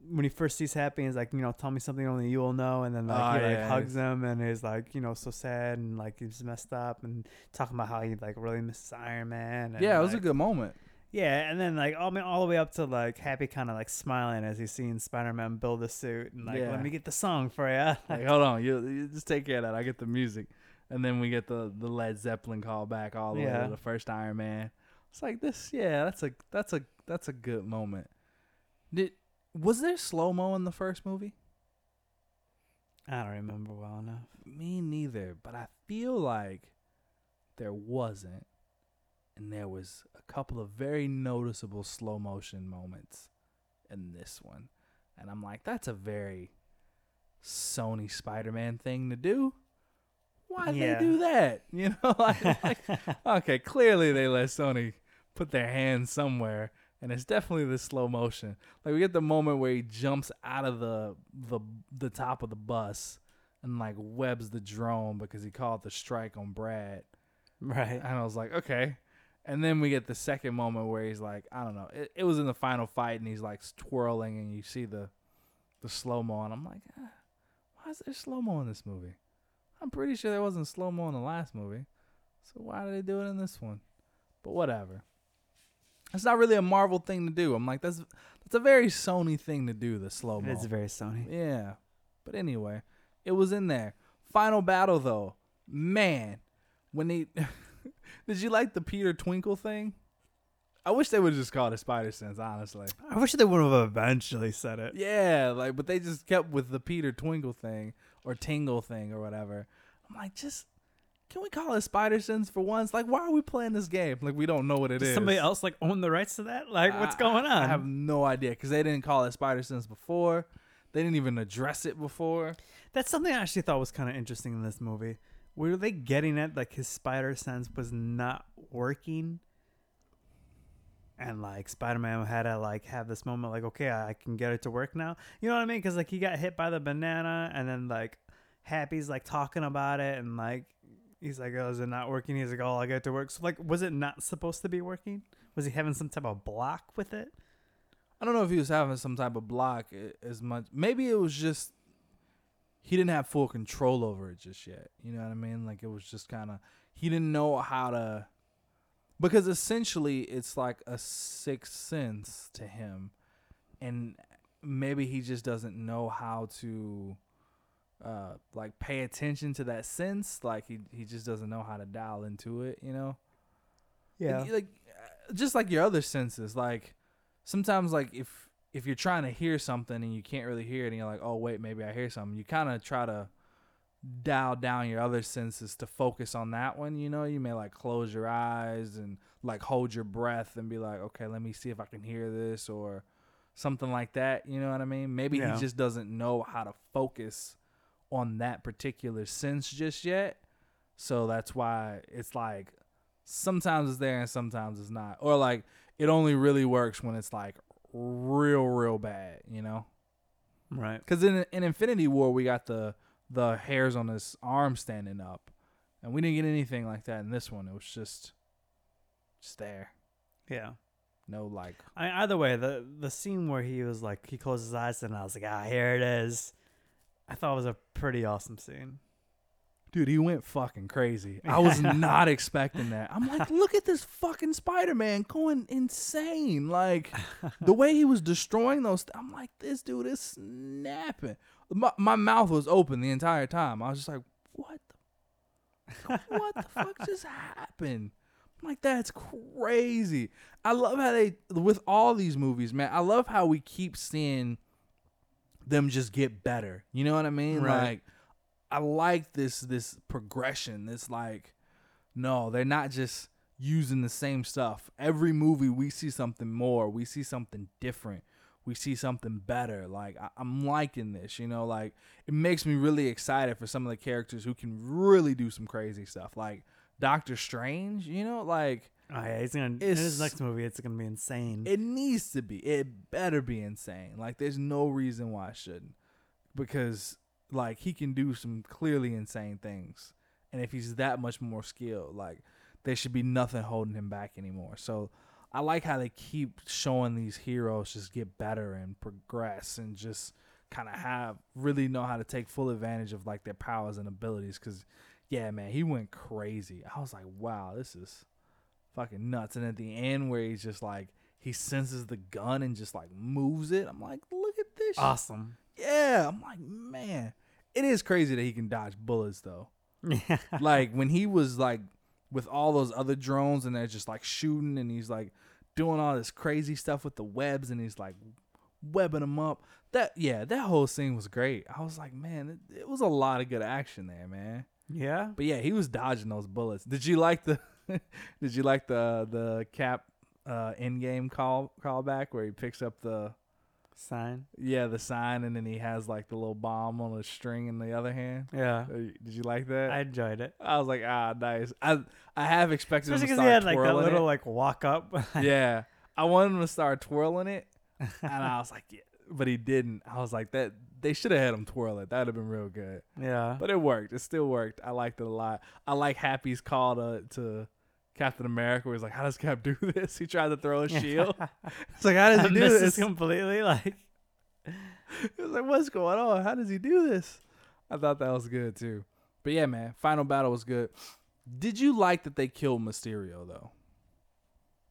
when he first sees Happy, he's like, you know, tell me something only you will know, and then like Oh, he like yeah. hugs him and is like, you know, so sad and like he's messed up and talking about how he like really misses Iron Man. And, yeah, it was a good moment. Yeah, and then like all, I mean, all the way up to like Happy kind of like smiling as he's seeing Spider Man build a suit and like Yeah. let me get the song for you. Like, hold on, you, you just take care of that. I get the music, and then we get the the Led Zeppelin call back all the way to the first Iron Man. It's like this, yeah. That's a that's a that's a good moment. Did was there slow mo in the first movie? I don't remember well enough. Me neither, but I feel like there wasn't, and there was a couple of very noticeable slow motion moments in this one, and I'm like, that's a very Sony Spider-Man thing to do. Why would Yeah. they do that? You know, like, like okay, clearly they let Sony put their hands somewhere, and it's definitely the slow motion. Like we get the moment where he jumps out of the the the top of the bus and like webs the drone because he called the strike on Brad, right. and I was like, okay. And then we get the second moment where he's like, I don't know, it, it was in the final fight, and he's like twirling, and you see the the slow mo, and I'm like, ah, why is there slow mo in this movie? I'm pretty sure there wasn't slow mo in the last movie, so why did they do it in this one? But whatever. It's not really a Marvel thing to do. I'm like, that's that's a very Sony thing to do. The slow mo. It's very Sony. Yeah. But anyway, it was in there. Final battle though. Man, when they Did you like the Peter Twinkle thing? I wish they would have just called it Spider Sense, honestly. I wish they would have eventually said it. Yeah, like but they just kept with the Peter Twinkle thing or Tingle thing or whatever. I'm like, just can we call it Spider Sense for once? Like, why are we playing this game? Like, we don't know what it is. Does somebody else like own the rights to that? Like, what's going on? I have no idea because they didn't call it Spider Sense before. They didn't even address it before. That's something I actually thought was kind of interesting in this movie. Were they getting at like his spider sense was not working? And like Spider Man had to like have this moment, like, okay, I can get it to work now. You know what I mean? Because like he got hit by the banana, and then like Happy's like talking about it, and like he's like, oh, is it not working? He's like, oh, I get it to work. So like, was it not supposed to be working? Was he having some type of block with it? I don't know if he was having some type of block eh, as much. Maybe it was just he didn't have full control over it just yet. You know what I mean? Like it was just kind of he didn't know how to because essentially it's like a sixth sense to him. And maybe he just doesn't know how to uh like pay attention to that sense. Like he he just doesn't know how to dial into it, you know? like, like uh, just like your other senses. Like sometimes like if if you're trying to hear something and you can't really hear it and you're like oh wait maybe i hear something you kind of try to dial down your other senses to focus on that one you know you may like close your eyes and like hold your breath and be like okay let me see if i can hear this or something like that you know what i mean maybe Yeah. he just doesn't know how to focus on that particular sense just yet so that's why it's like sometimes it's there and sometimes it's not. Or like it only really works when it's like real real bad, you know? right. Cuz in in Infinity War we got the the hairs on his arm standing up. And we didn't get anything like that in this one. It was just just there. Yeah. No like I mean, either way, the the scene where he was like he closed his eyes and I was like, ah, here it is. I thought it was a pretty awesome scene. Dude, he went fucking crazy. I was not expecting that. I'm like, look at this fucking Spider-Man going insane. Like the way he was destroying those. I'm like, this dude is snapping. My, my mouth was open the entire time. I was just like, what the, what the fuck just happened? I'm like, that's crazy. I love how they, with all these movies, man, I love how we keep seeing them just get better. You know what I mean? Right. Like, I like this this progression. This like, no, they're not just using the same stuff. Every movie we see something more. We see something different. We see something better. Like I, I'm liking this. You know, like it makes me really excited for some of the characters who can really do some crazy stuff. Like Doctor Strange. You know, like Oh yeah, he's gonna in his next movie. It's gonna be insane. it needs to be. It better be insane. Like there's no reason why it shouldn't. Because like he can do some clearly insane things. And if he's that much more skilled, like there should be nothing holding him back anymore. So I like how they keep showing these heroes just get better and progress and just kind of have really know how to take full advantage of like their powers and abilities cuz yeah, man, he went crazy. I was like, "Wow, this is fucking nuts. And at the end, where he's just like, he senses the gun and just like moves it. I'm like, look at this. shit. awesome. Yeah. I'm like, man, it is crazy that he can dodge bullets though. Like when he was like with all those other drones and they're just like shooting and he's like doing all this crazy stuff with the webs and he's like webbing them up. That yeah, that whole scene was great. I was like, man, it, it was a lot of good action there, man. yeah. But yeah, he was dodging those bullets. Did you like the Did you like the the cap uh Endgame call callback where he picks up the Sign. yeah, the sign and then he has like the little bomb on a string in the other hand? Yeah. Uh, Did you like that? I enjoyed it. I was like, ah, nice. I I have expected Especially him because to he had like that little it. like walk up. yeah, I wanted him to start twirling it, and I was like, yeah, but he didn't. I was like, that they should have had him twirl it. That'd have been real good. yeah. But it worked. It still worked. I liked it a lot. I like Happy's call to to Captain America. He's like, how does Cap do this? He tried to throw a shield. it's like, how does I he do this? this completely. Like, it was like, what's going on? How does he do this? I thought that was good too. But yeah, man, final battle was good. Did you like that they killed Mysterio though?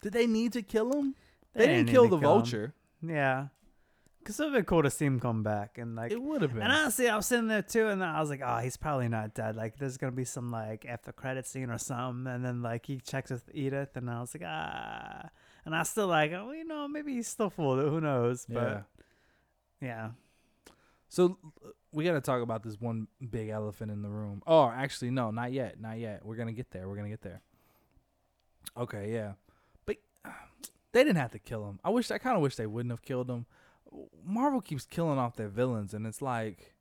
Did they need to kill him? They, didn't need kill the him. vulture. Yeah. Cause it would be cool to see him come back and like It would have been. And honestly, I was sitting there too, and I was like, "Oh, he's probably not dead. Like, there's gonna be some like after credit scene or something." And then like he checks with Edith, and I was like, "Ah," and I still like, "Oh, you know, maybe he's still fooled. Who knows?" But yeah, So uh, we got to talk about this one big elephant in the room. Oh, actually, no, not yet, not yet. We're gonna get there. We're gonna get there. Okay, yeah, but uh, they didn't have to kill him. I wish. I kind of wish they wouldn't have killed him. Marvel keeps killing off their villains, and it's like,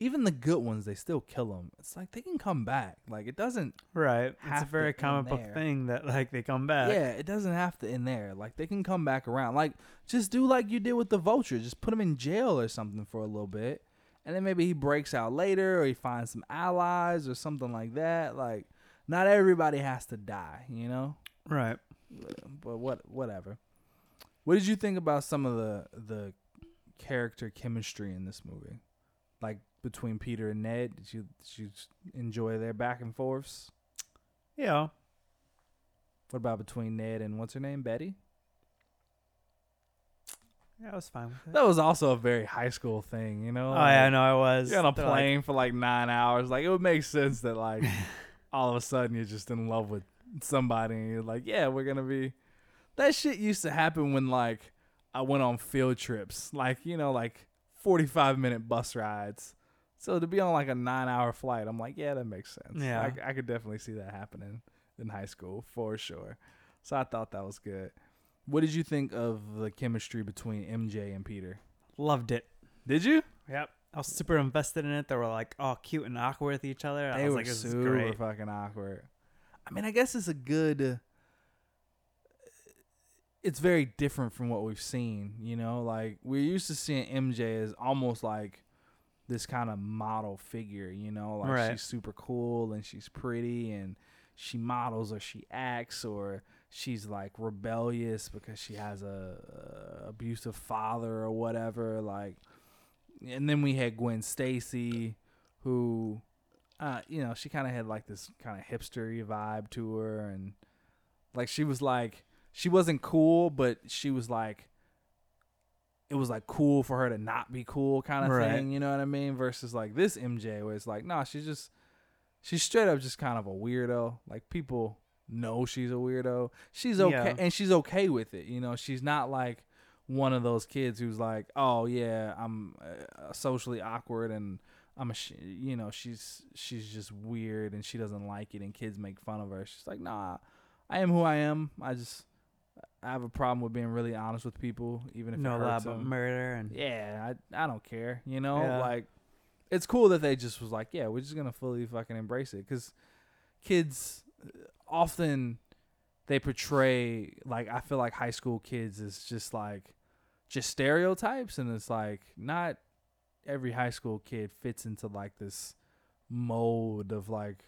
even the good ones, they still kill them. It's like they can come back. Like it doesn't. right. It's a very comic book thing that like they come back. Yeah, it doesn't have to end there. Like they can come back around. Like just do like you did with the vulture. Just put him in jail or something for a little bit, and then maybe he breaks out later, or he finds some allies or something like that. Like not everybody has to die, you know. Right. But what, whatever. What did you think about some of the the character chemistry in this movie, like between Peter and Ned? Did you did you enjoy their back and forths? Yeah. What about between Ned and what's her name, Betty? Yeah, I was fine with it. That was also a very high school thing, you know. oh yeah, no, I was. You're on a They're like, plane for like nine hours. Like it would make sense that like all of a sudden you're just in love with somebody and you're like, yeah, we're gonna be. That shit used to happen when like I went on field trips, like you know, like 45 minute bus rides. So to be on like a nine hour flight, I'm like, yeah, that makes sense. Yeah. I, I could definitely see that happening in high school for sure. So I thought that was good. What did you think of the chemistry between MJ and Peter? loved it. Did you? Yep. I was super invested in it. They were like all cute and awkward with each other. I They was were like, super great. fucking awkward. I mean, I guess it's a good. It's very different from what we've seen, you know. Like we're used to seeing MJ as almost like this kind of model figure, you know. Like Right. she's super cool and she's pretty and she models or she acts or she's like rebellious because she has a, a abusive father or whatever. Like, and then we had Gwen Stacy, who uh, you know, she kind of had like this kind of hipstery vibe to her, and like she was like she wasn't cool, but she was like it was like cool for her to not be cool kind of Right. thing. You know what I mean? Versus like this MJ, where it's like, nah, she's just she's straight up just kind of a weirdo. Like people know she's a weirdo. She's okay, Yeah. and she's okay with it. You know, she's not like one of those kids who's like, oh yeah, I'm uh, socially awkward and I'm a, sh-, you know, she's she's just weird and she doesn't like it and kids make fun of her. She's like, nah, I am who I am. I just I have a problem with being really honest with people, even if know it hurts about them. murder and Yeah, I I don't care. You know, Yeah. like it's cool that they just was like, yeah, we're just gonna fully fucking embrace it because kids uh, often they portray like I feel like high school kids is just like just stereotypes, and it's like not every high school kid fits into like this mold of like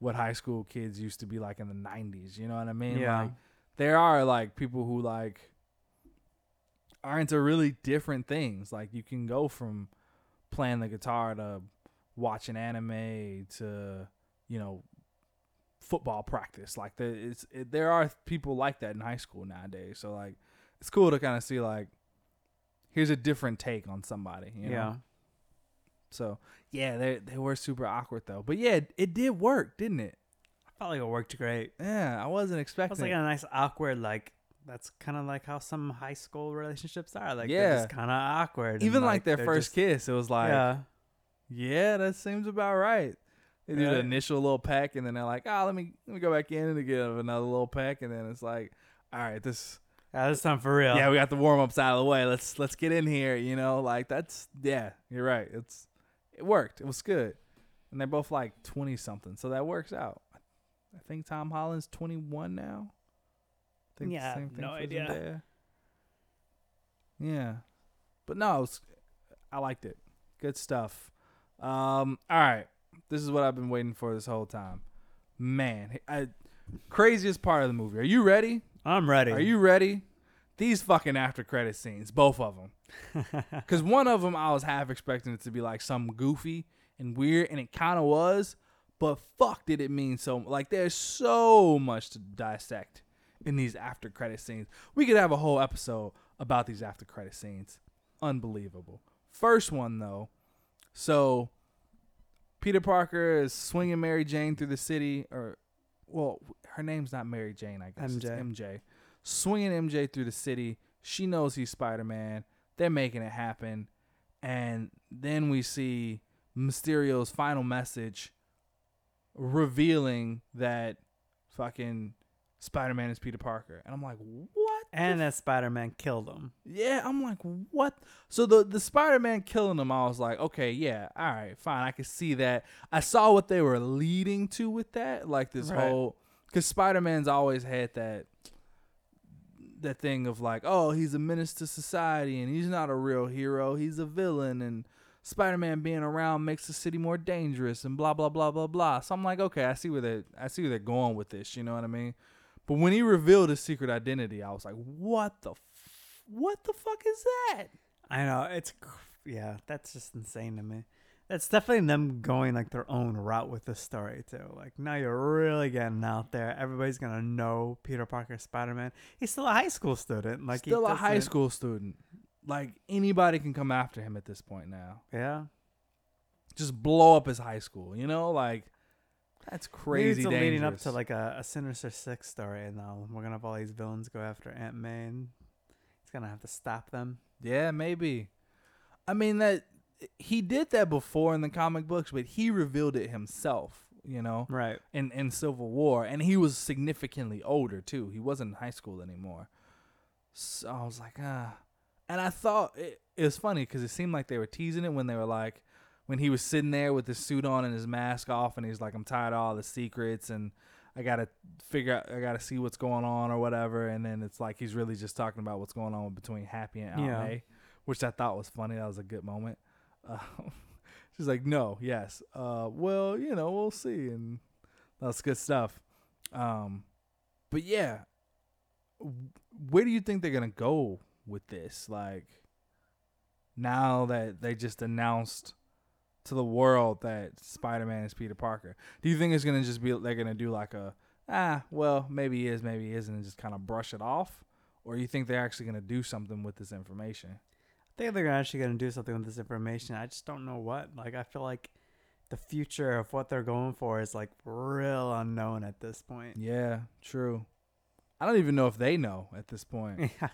what high school kids used to be like in the 90s you know what i mean Yeah. like there are like people who like are into really different things. Like you can go from playing the guitar to watching anime to you know football practice. Like the, it's it, there are people like that in high school nowadays. So like it's cool to kind of see like here's a different take on somebody you know? yeah. so yeah they they were super awkward though. But yeah it, it did work didn't it I felt like it worked great. yeah i wasn't expecting It was like it. a nice awkward like. That's kind of like how some high school relationships are. Like Yeah. they're kind of awkward. even like, their first just- kiss it was like yeah. Yeah, that seems about right. They do the initial little peck, and then they're like, "Ah, let me let me go back in and give another little peck," and then it's like, "All right, this Yeah, this time for real. yeah, we got the warm ups out of the way. Let's let's get in here." You know, like that's yeah, you're right. It's it worked. It was good, and they're both like twenty something, so that works out. I think Tom Holland's twenty one now. I think Yeah, the same thing no for idea. Zendaya. Yeah, but no, it was, I liked it. Good stuff. Um, all right, this is what I've been waiting for this whole time. Man, I, craziest part of the movie. Are you ready? I'm ready. Are you ready? these fucking after credit scenes, both of them. Because one of them, I was half expecting it to be like some goofy and weird, and it kind of was. But fuck, did it mean so? Like, there's so much to dissect in these after credit scenes. We could have a whole episode about these after credit scenes. Unbelievable. First one though, so Peter Parker is swinging Mary Jane through the city, or well, her name's not Mary Jane, I guess. MJ. It's MJ. Swinging MJ through the city. She knows he's Spider Man. They're making it happen. And then we see Mysterio's final message revealing that fucking Spider Man is Peter Parker. And I'm like, what? and that Spider Man killed him. yeah, I'm like, what? So the the Spider Man killing him, I was like, okay, yeah, all right, fine, I can see that. I saw what they were leading to with that, like this Right. whole, because Spider Man's always had that that thing of like, oh, he's a menace to society and he's not a real hero, he's a villain, and Spider Man being around makes the city more dangerous and blah blah blah blah blah. So I'm like, okay, I see where they I see where they're going with this. You know what I mean? But when he revealed his secret identity, I was like, what the, f- what the fuck is that? I know it's yeah, that's just insane to me. That's definitely them going like their own route with the story too. Like now you're really getting out there. Everybody's gonna know Peter Parker, Spider Man. He's still a high school student. Like Still a high school student. Like anybody can come after him at this point now. Yeah, Just blow up his high school. You know, like that's Maybe crazy. it's leading up to like a, a Sinister Six story, and now we're gonna have all these villains go after Aunt May, and he's gonna have to stop them. Yeah, maybe. I mean that he did that before in the comic books, but he revealed it himself, you know, Right. in in Civil War, and he was significantly older too. He wasn't in high school anymore. So I was like, ah. And I thought it, it was funny because it seemed like they were teasing it when they were like, when he was sitting there with his suit on and his mask off, and he's like, I'm tired of all the secrets, and I gotta figure out, I gotta see what's going on or whatever. And then it's like he's really just talking about what's going on between Happy and Aunt Yeah. May, which I thought was funny. That was a good moment. Uh, she's like, no, yes, uh, well, you know, we'll see, and that's good stuff. Um, but yeah, where do you think they're gonna go with this? Like, now that they just announced to the world that Spider-Man is Peter Parker, do you think it's gonna just be they're gonna do like a ah, well, maybe he is, maybe he isn't, and just kind of brush it off, or you think they're actually gonna do something with this information? I think they're actually gonna do something with this information. I just don't know what. Like I feel like the future of what they're going for is like real unknown at this point. Yeah, true. I don't even know if they know at this point. Yeah.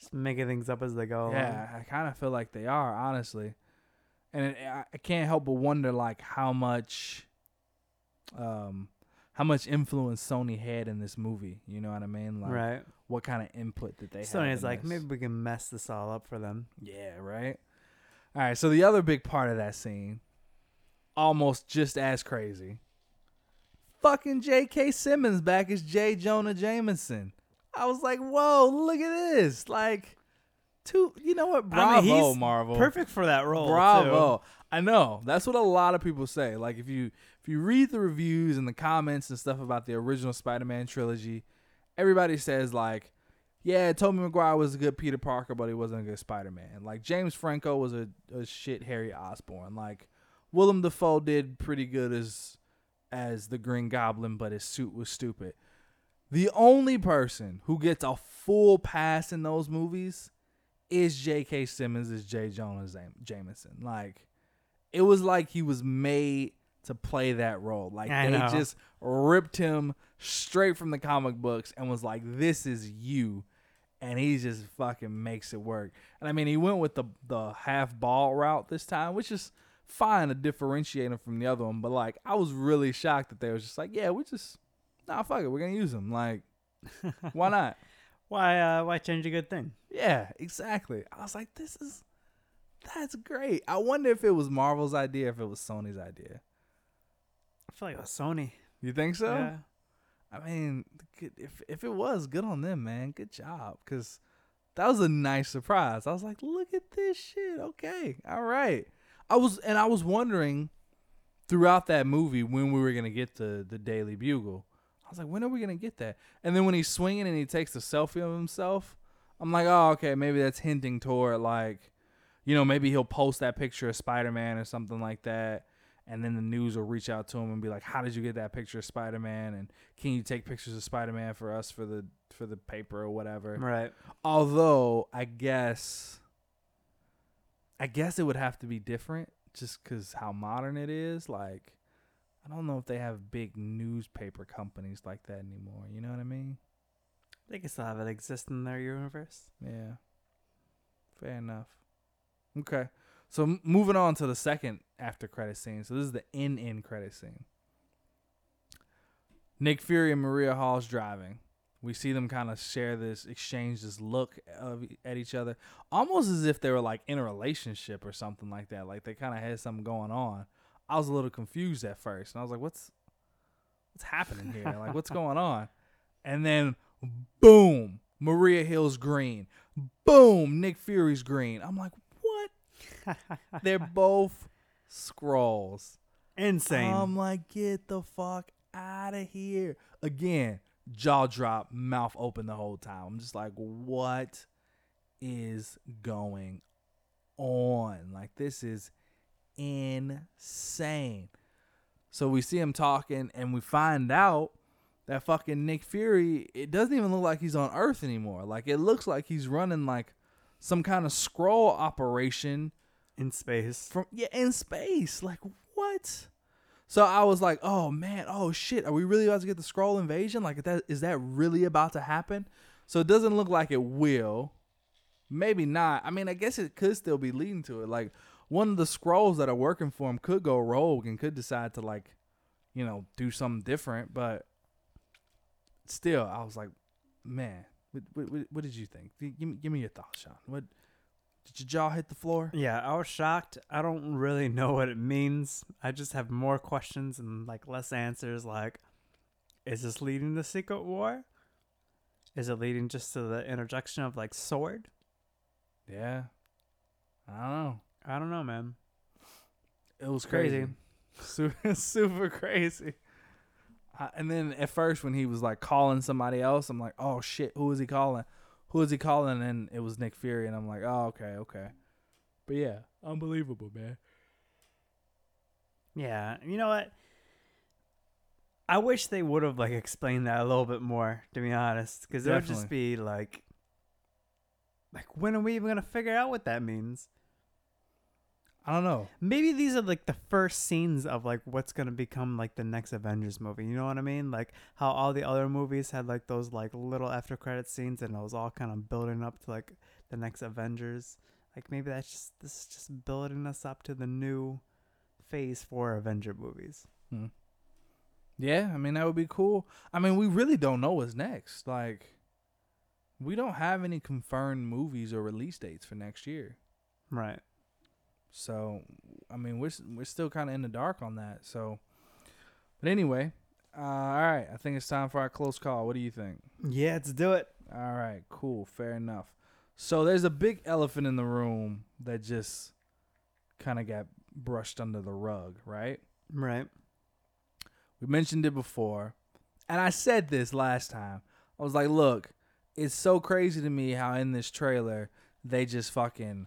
Just making things up as they go. along. Yeah, I kind of feel like they are, honestly. And it, I, can't help but wonder, like, how much, um, how much influence Sony had in this movie. You know what I mean? Like, right. what kind of input did they have? Sony's in like, this? maybe we can mess this all up for them. Yeah, right. All right. So the other big part of that scene, almost just as crazy. Fucking J.K. Simmons back as J. Jonah Jameson. I was like, whoa, look at this. Like, two. You know what? I Bravo, mean, he's Marvel. Perfect for that role. too. Bravo. I know. That's what a lot of people say. Like if you if you read the reviews and the comments and stuff about the original Spider-Man trilogy, everybody says like, yeah, Tobey Maguire was a good Peter Parker, but he wasn't a good Spider-Man. Like James Franco was a, a shit Harry Osborn. Like Willem Dafoe did pretty good as as the Green Goblin, but his suit was stupid. The only person who gets a full pass in those movies is J.K. Simmons as J. Jonah Jam- Jameson. Like, it was like he was made to play that role. Like I they know. just ripped him straight from the comic books and was like, "This is you," and he just fucking makes it work. And I mean, he went with the the half ball route this time, which is fine to differentiate him from the other one. But like, I was really shocked that they was just like, "Yeah, we just nah, fuck it, we're gonna use them. Like, why not? Why? Uh, why change a good thing? Yeah, exactly. I was like, this is that's great. I wonder if it was Marvel's idea, if it was Sony's idea. I feel like it was Sony. You think so? Yeah. I mean, if if it was, good on them, man. Good job, because that was a nice surprise. I was like, look at this shit. Okay, all right. I was and I was wondering throughout that movie when we were gonna get the the Daily Bugle. I was like, when are we gonna get that? And then when he's swinging and he takes the selfie of himself, I'm like, oh, okay, maybe that's hinting toward like, you know, maybe he'll post that picture of Spider Man or something like that, and then the news will reach out to him and be like, how did you get that picture of Spider Man? And can you take pictures of Spider Man for us for the for the paper or whatever? Right. Although I guess, I guess it would have to be different just because how modern it is. Like, I don't know if they have big newspaper companies like that anymore. You know what I mean? They can still have it exist in their universe. Yeah. Fair enough. Okay. So m- moving on to the second after credit scene. So this is the in in credit scene. Nick Fury and Maria Hill's driving. We see them kind of share this exchange, this look of at each other, almost as if they were like in a relationship or something like that. Like they kind of had something going on. I was a little confused at first, and I was like, "What's what's happening here? Like what's going on?" And then, boom, Maria Hill's green. Boom, Nick Fury's green. I'm like, what? They're both Skrulls. Insane. I'm like, get the fuck out of here. Again, jaw drop, mouth open the whole time. I'm just like, what is going on? Like, this is insane. So we see him talking, and we find out that fucking Nick Fury, it doesn't even look like he's on Earth anymore. Like, it looks like he's running like some kind of Skrull operation in space. from yeah in space. Like what? So i was like oh man oh shit are we really about to get the Skrull invasion? Like that is that really about to happen? So it doesn't look like it will. Maybe not. I mean i guess it could still be leading to it. Like one of the Skrulls that are working for him could go rogue and could decide to like you know do something different but still i was like man what, what, what- did you think give me, give me your thoughts sean what did your jaw hit the floor Yeah, I was shocked. I don't really know what it means. I just have more questions and like less answers. Like, is this leading to Secret War? Is it leading just to the interjection of like S.W.O.R.D.? yeah i don't know I don't know, man. It was Crazy. crazy. Super, super crazy. I, and then at first, when he was like calling somebody else, I'm like, oh shit, who is he calling? Who is he calling? And it was Nick Fury. And I'm like, oh, okay, okay. But yeah, unbelievable, man. Yeah, you know what? I wish they would have like explained that a little bit more, to be honest, because it would just be like, like when are we even gonna figure out what that means? I don't know. Maybe these are like the first scenes of like what's gonna become like the next Avengers movie. You know what I mean? Like how all the other movies had like those like little after credit scenes, and it was all kind of building up to like the next Avengers. Like maybe that's just this is just building us up to the new phase four Avenger movies. Hmm. Yeah, I mean that would be cool. I mean, we really don't know what's next. Like, we don't have any confirmed movies or release dates for next year. Right. So, I mean, we're we're still kind of in the dark on that. So, but anyway, uh, all right. I think it's time for our close call. What do you think? Yeah, let's do it. All right, cool, fair enough. So there's a big elephant in the room that just kind of got brushed under the rug, right? Right. We mentioned it before, and I said this last time. I was like, look, it's so crazy to me how in this trailer they just fucking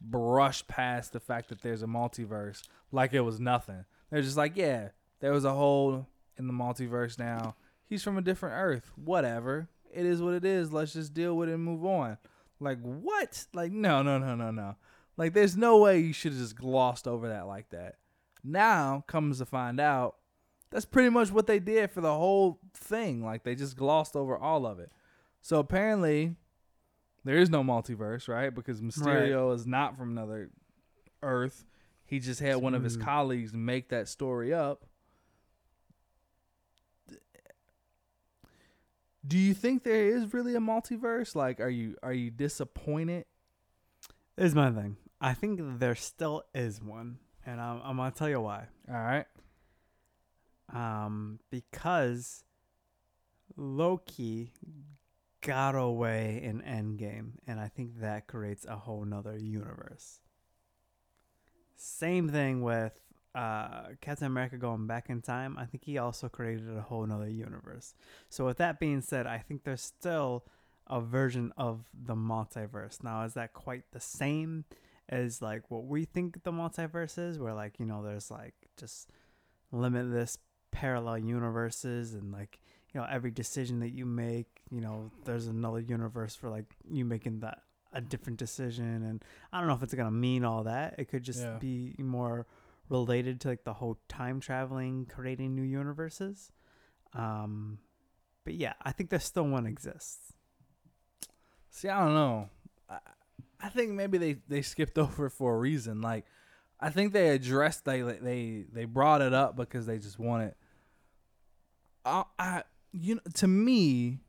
brush past the fact that there's a multiverse like it was nothing. They're just like, yeah, there was a hole in the multiverse now. He's from a different Earth. Whatever. It is what it is. Let's just deal with it and move on. Like, what? Like, no, no, no, no, no. Like, there's no way you should have just glossed over that like that. Now, comes to find out, that's pretty much what they did for the whole thing. Like they just glossed over all of it. So apparently, there is no multiverse, right? Because Mysterio is not from another Earth. He just had one of his Hmm. colleagues make that story up. Do you think there is really a multiverse? Like, are you are you disappointed? Is my thing. I think there still is one, and I'm, I'm gonna tell you why. All right. Um, because Loki got away in Endgame, and I think that creates a whole nother universe. Same thing with uh, Captain America going back in time. I think he also created a whole nother universe. So with that being said, I think there's still a version of the multiverse. Now, is that quite the same as like what we think the multiverse is? Where like you know, there's like just limitless parallel universes and like you know every decision that you make you know there's another universe for like you making that a different decision and i don't know if it's gonna mean all that it could just Yeah. be more related to like the whole time traveling creating new universes um but yeah i think there's still one exists See, I don't know. I, I think maybe they, they skipped over for a reason. Like, I think they addressed they they they brought it up because they just wanted. I, I you know to me.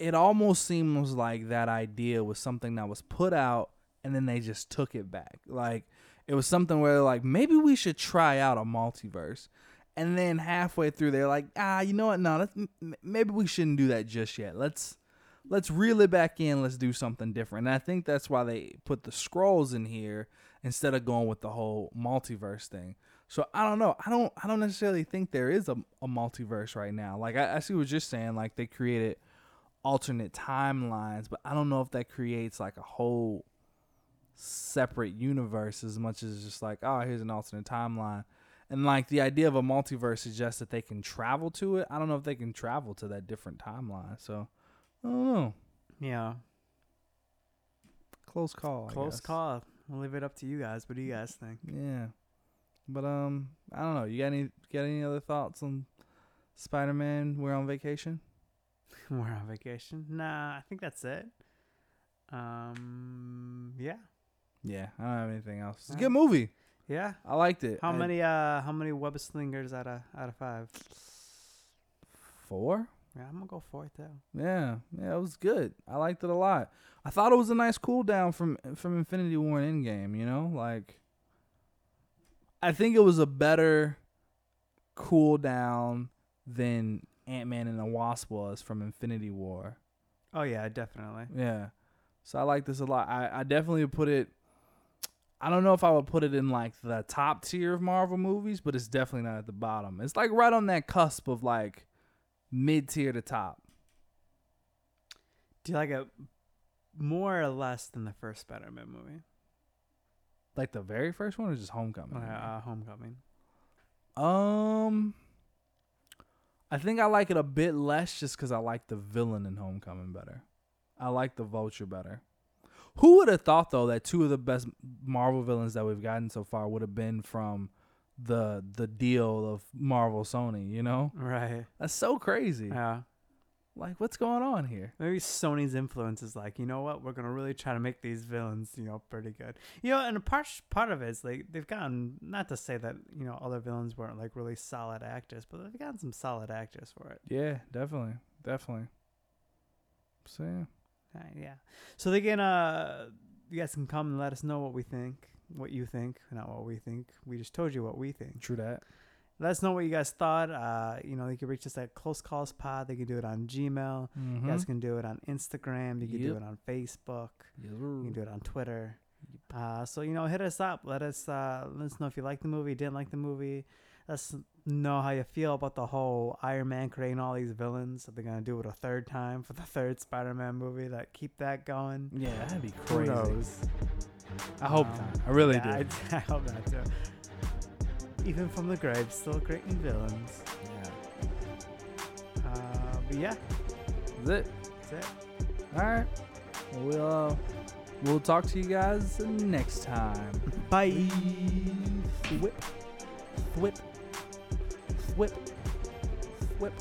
It almost seems like that idea was something that was put out and then they just took it back. Like it was something where they're like maybe we should try out a multiverse. And then halfway through they're like, "Ah, you know what? No, maybe we shouldn't do that just yet. Let's let's reel it back in. Let's do something different. And I think that's why they put the Skrulls in here instead of going with the whole multiverse thing. So I don't know. I don't. I don't necessarily think there is a, a multiverse right now. Like I, I see what you're saying. Like they created alternate timelines, but I don't know if that creates like a whole separate universe as much as just like oh here's an alternate timeline. And like the idea of a multiverse suggests that they can travel to it. I don't know if they can travel to that different timeline. So I don't know. yeah Close call. I close guess. call we'll leave it up to you guys what do you guys think Yeah, but um, I don't know. You got any got any other thoughts on Spider Man? We're on vacation. we're on vacation nah i think that's it um yeah Yeah, I don't have anything else. It's a good movie. yeah I liked it. How I- many uh how many web slingers out of out of five? Four. Yeah, I'm gonna go four too. Yeah, yeah, it was good. I liked it a lot. I thought it was a nice cool down from from Infinity War and Endgame. You know, like I think it was a better cool down than Ant Man and the Wasp was from Infinity War. Oh yeah, definitely. Yeah. So I like this a lot. I, I definitely put it I don't know if I would put it in like the top tier of Marvel movies, but it's definitely not at the bottom. It's like right on that cusp of like mid tier to top. Do you like it more or less than the first Spider-Man movie? Like the very first one or just Homecoming? Uh, uh, Homecoming. Um I think I like it a bit less just cuz I like the villain in Homecoming better. I like the Vulture better. Who would have thought though that two of the best Marvel villains that we've gotten so far would have been from the the deal of Marvel Sony, you know? Right. That's so crazy. Yeah. Like what's going on here? Maybe Sony's influence is like, you know what? We're gonna really try to make these villains, you know, pretty good. You know, and a part part of it is like they've gotten not to say that you know other villains weren't like really solid actors, but they've gotten some solid actors for it. Yeah, definitely. Definitely. So yeah. Uh, yeah. So they can uh you guys can come and let us know what we think, what you think, not what we think. We just told you what we think. True that. Let us know what you guys thought. Uh, you know, you can reach us at Close Calls Pod. They can do it on Gmail. Mm-hmm. You guys can do it on Instagram. You can do it on Facebook. Yes, You can do it on Twitter. Uh, so you know, hit us up. Let us uh, let us know if you like the movie, didn't like the movie. Let us know how you feel about the whole Iron Man creating all these villains. Are they gonna do it a third time for the third Spider-Man movie? That keep that going. Yeah, that'd be Who crazy. knows? I hope Um, not. I really yeah, do. I, I hope not too. Even from the grave, still creating villains. yeah. Uh, but yeah, That's it. that's it. All right. Well, uh, we'll talk to you guys next time. Bye. Whip, whip, whip, whip.